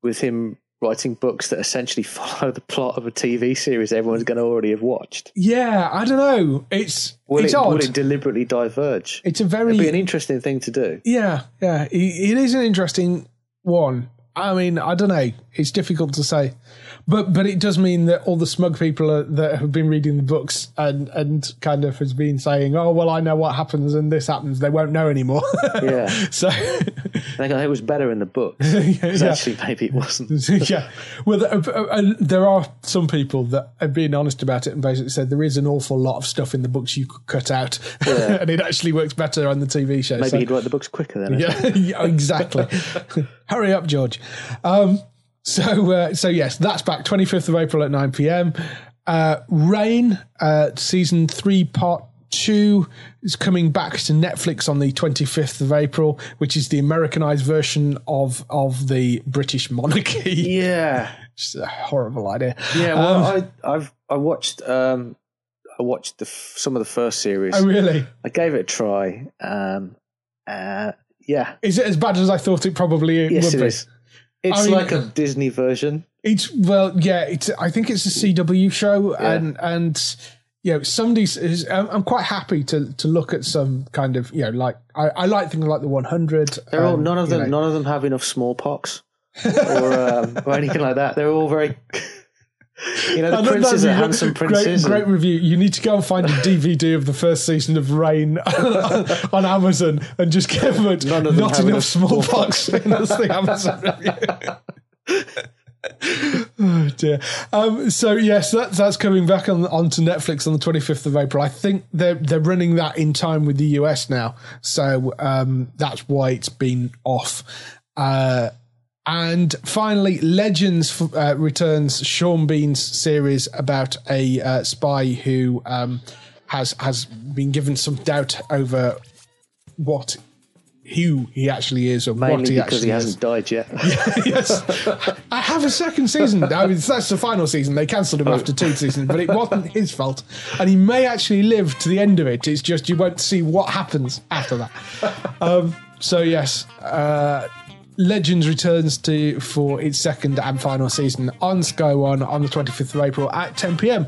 with him writing books that essentially *laughs* follow the plot of a TV series everyone's going to already have watched? Yeah, I don't know. It's Will it's it odd. will it deliberately diverge? it's a very It'd be an interesting thing to do. Yeah, yeah, it, it is an interesting one. I mean, I don't know. It's difficult to say, but but it does mean that all the smug people are, that have been reading the books and and kind of has been saying, "Oh, well, I know what happens and this happens." They won't know anymore. *laughs* Yeah. so I think it was better in the book. *laughs* 'Cause Actually, maybe it wasn't. *laughs* yeah. Well, there, uh, uh, there are some people that have been honest about it and basically said there is an awful lot of stuff in the books you could cut out, and it actually works better on the TV show. Maybe so- he'd write the books quicker then. yeah, yeah, exactly. Hurry up, George. Um, so, uh, so yes, that's back 25th of April at 9 p.m. Uh, Reign, uh, season three, part two, is coming back to Netflix on the 25th of April, which is the Americanized version of of the British monarchy. Yeah. *laughs* It's a horrible idea. Yeah, well, Um, I, I've I watched um, I watched the, some of the first series. oh, really? I gave it a try. Um, uh, yeah, Is it as bad as I thought it probably yes, would it be? is. It's I mean- like a Disney version. It's well, yeah. It's I think it's a CW show, Yeah. and and you know somebody's. Is, I'm, I'm quite happy to to look at some kind of you know like I, I like things like the 100. They're all um, none of them. know. None of them have enough smallpox or um, or anything like that. They're all very. *laughs* You know, the princes that'd are handsome great. Great review. You need to go and find a DVD of the first season of Reign *laughs* on Amazon and just give it a, not enough smallpox in this thing Amazon review. *laughs* oh dear. Um, so yes, that's that's coming back on onto Netflix on the 25th of April. I think they're they're running that in time with the US now, so um, that's why it's been off. Uh, and finally, Legends uh, returns Sean Bean's series about a uh, spy who um, has has been given some doubt over what who he actually is or what Mainly he because actually he hasn't died yet. *laughs* yes, I have a second season. I mean, that's the final season. They cancelled him after two seasons, but it wasn't his fault, and he may actually live to the end of it. It's just you won't see what happens after that. Um, so yes, uh, Legends returns to for its second and final season on Sky One on the twenty fifth of April at ten pm.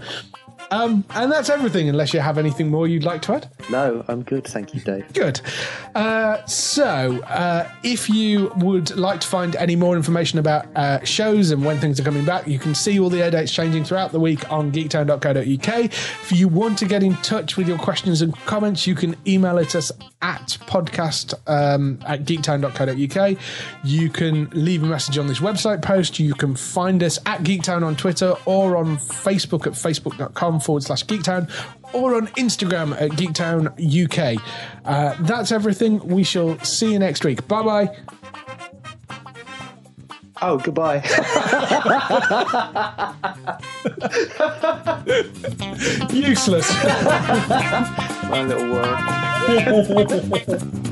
Um, and that's everything, unless you have anything more you'd like to add. no, I'm good, thank you, Dave. Good. Uh, so, uh, if you would like to find any more information about uh, shows and when things are coming back, you can see all the air dates changing throughout the week on geektown.co.uk. If you want to get in touch with your questions and comments, you can email it us at podcast um, at geektown.co.uk. You can leave a message on this website post. You can find us at Geektown on Twitter or on Facebook at facebook.com forward slash geektown or on Instagram at Geektown UK. Uh, that's everything. We shall see you next week. Bye bye. Oh, goodbye. *laughs* Useless. *laughs* My little world. *laughs*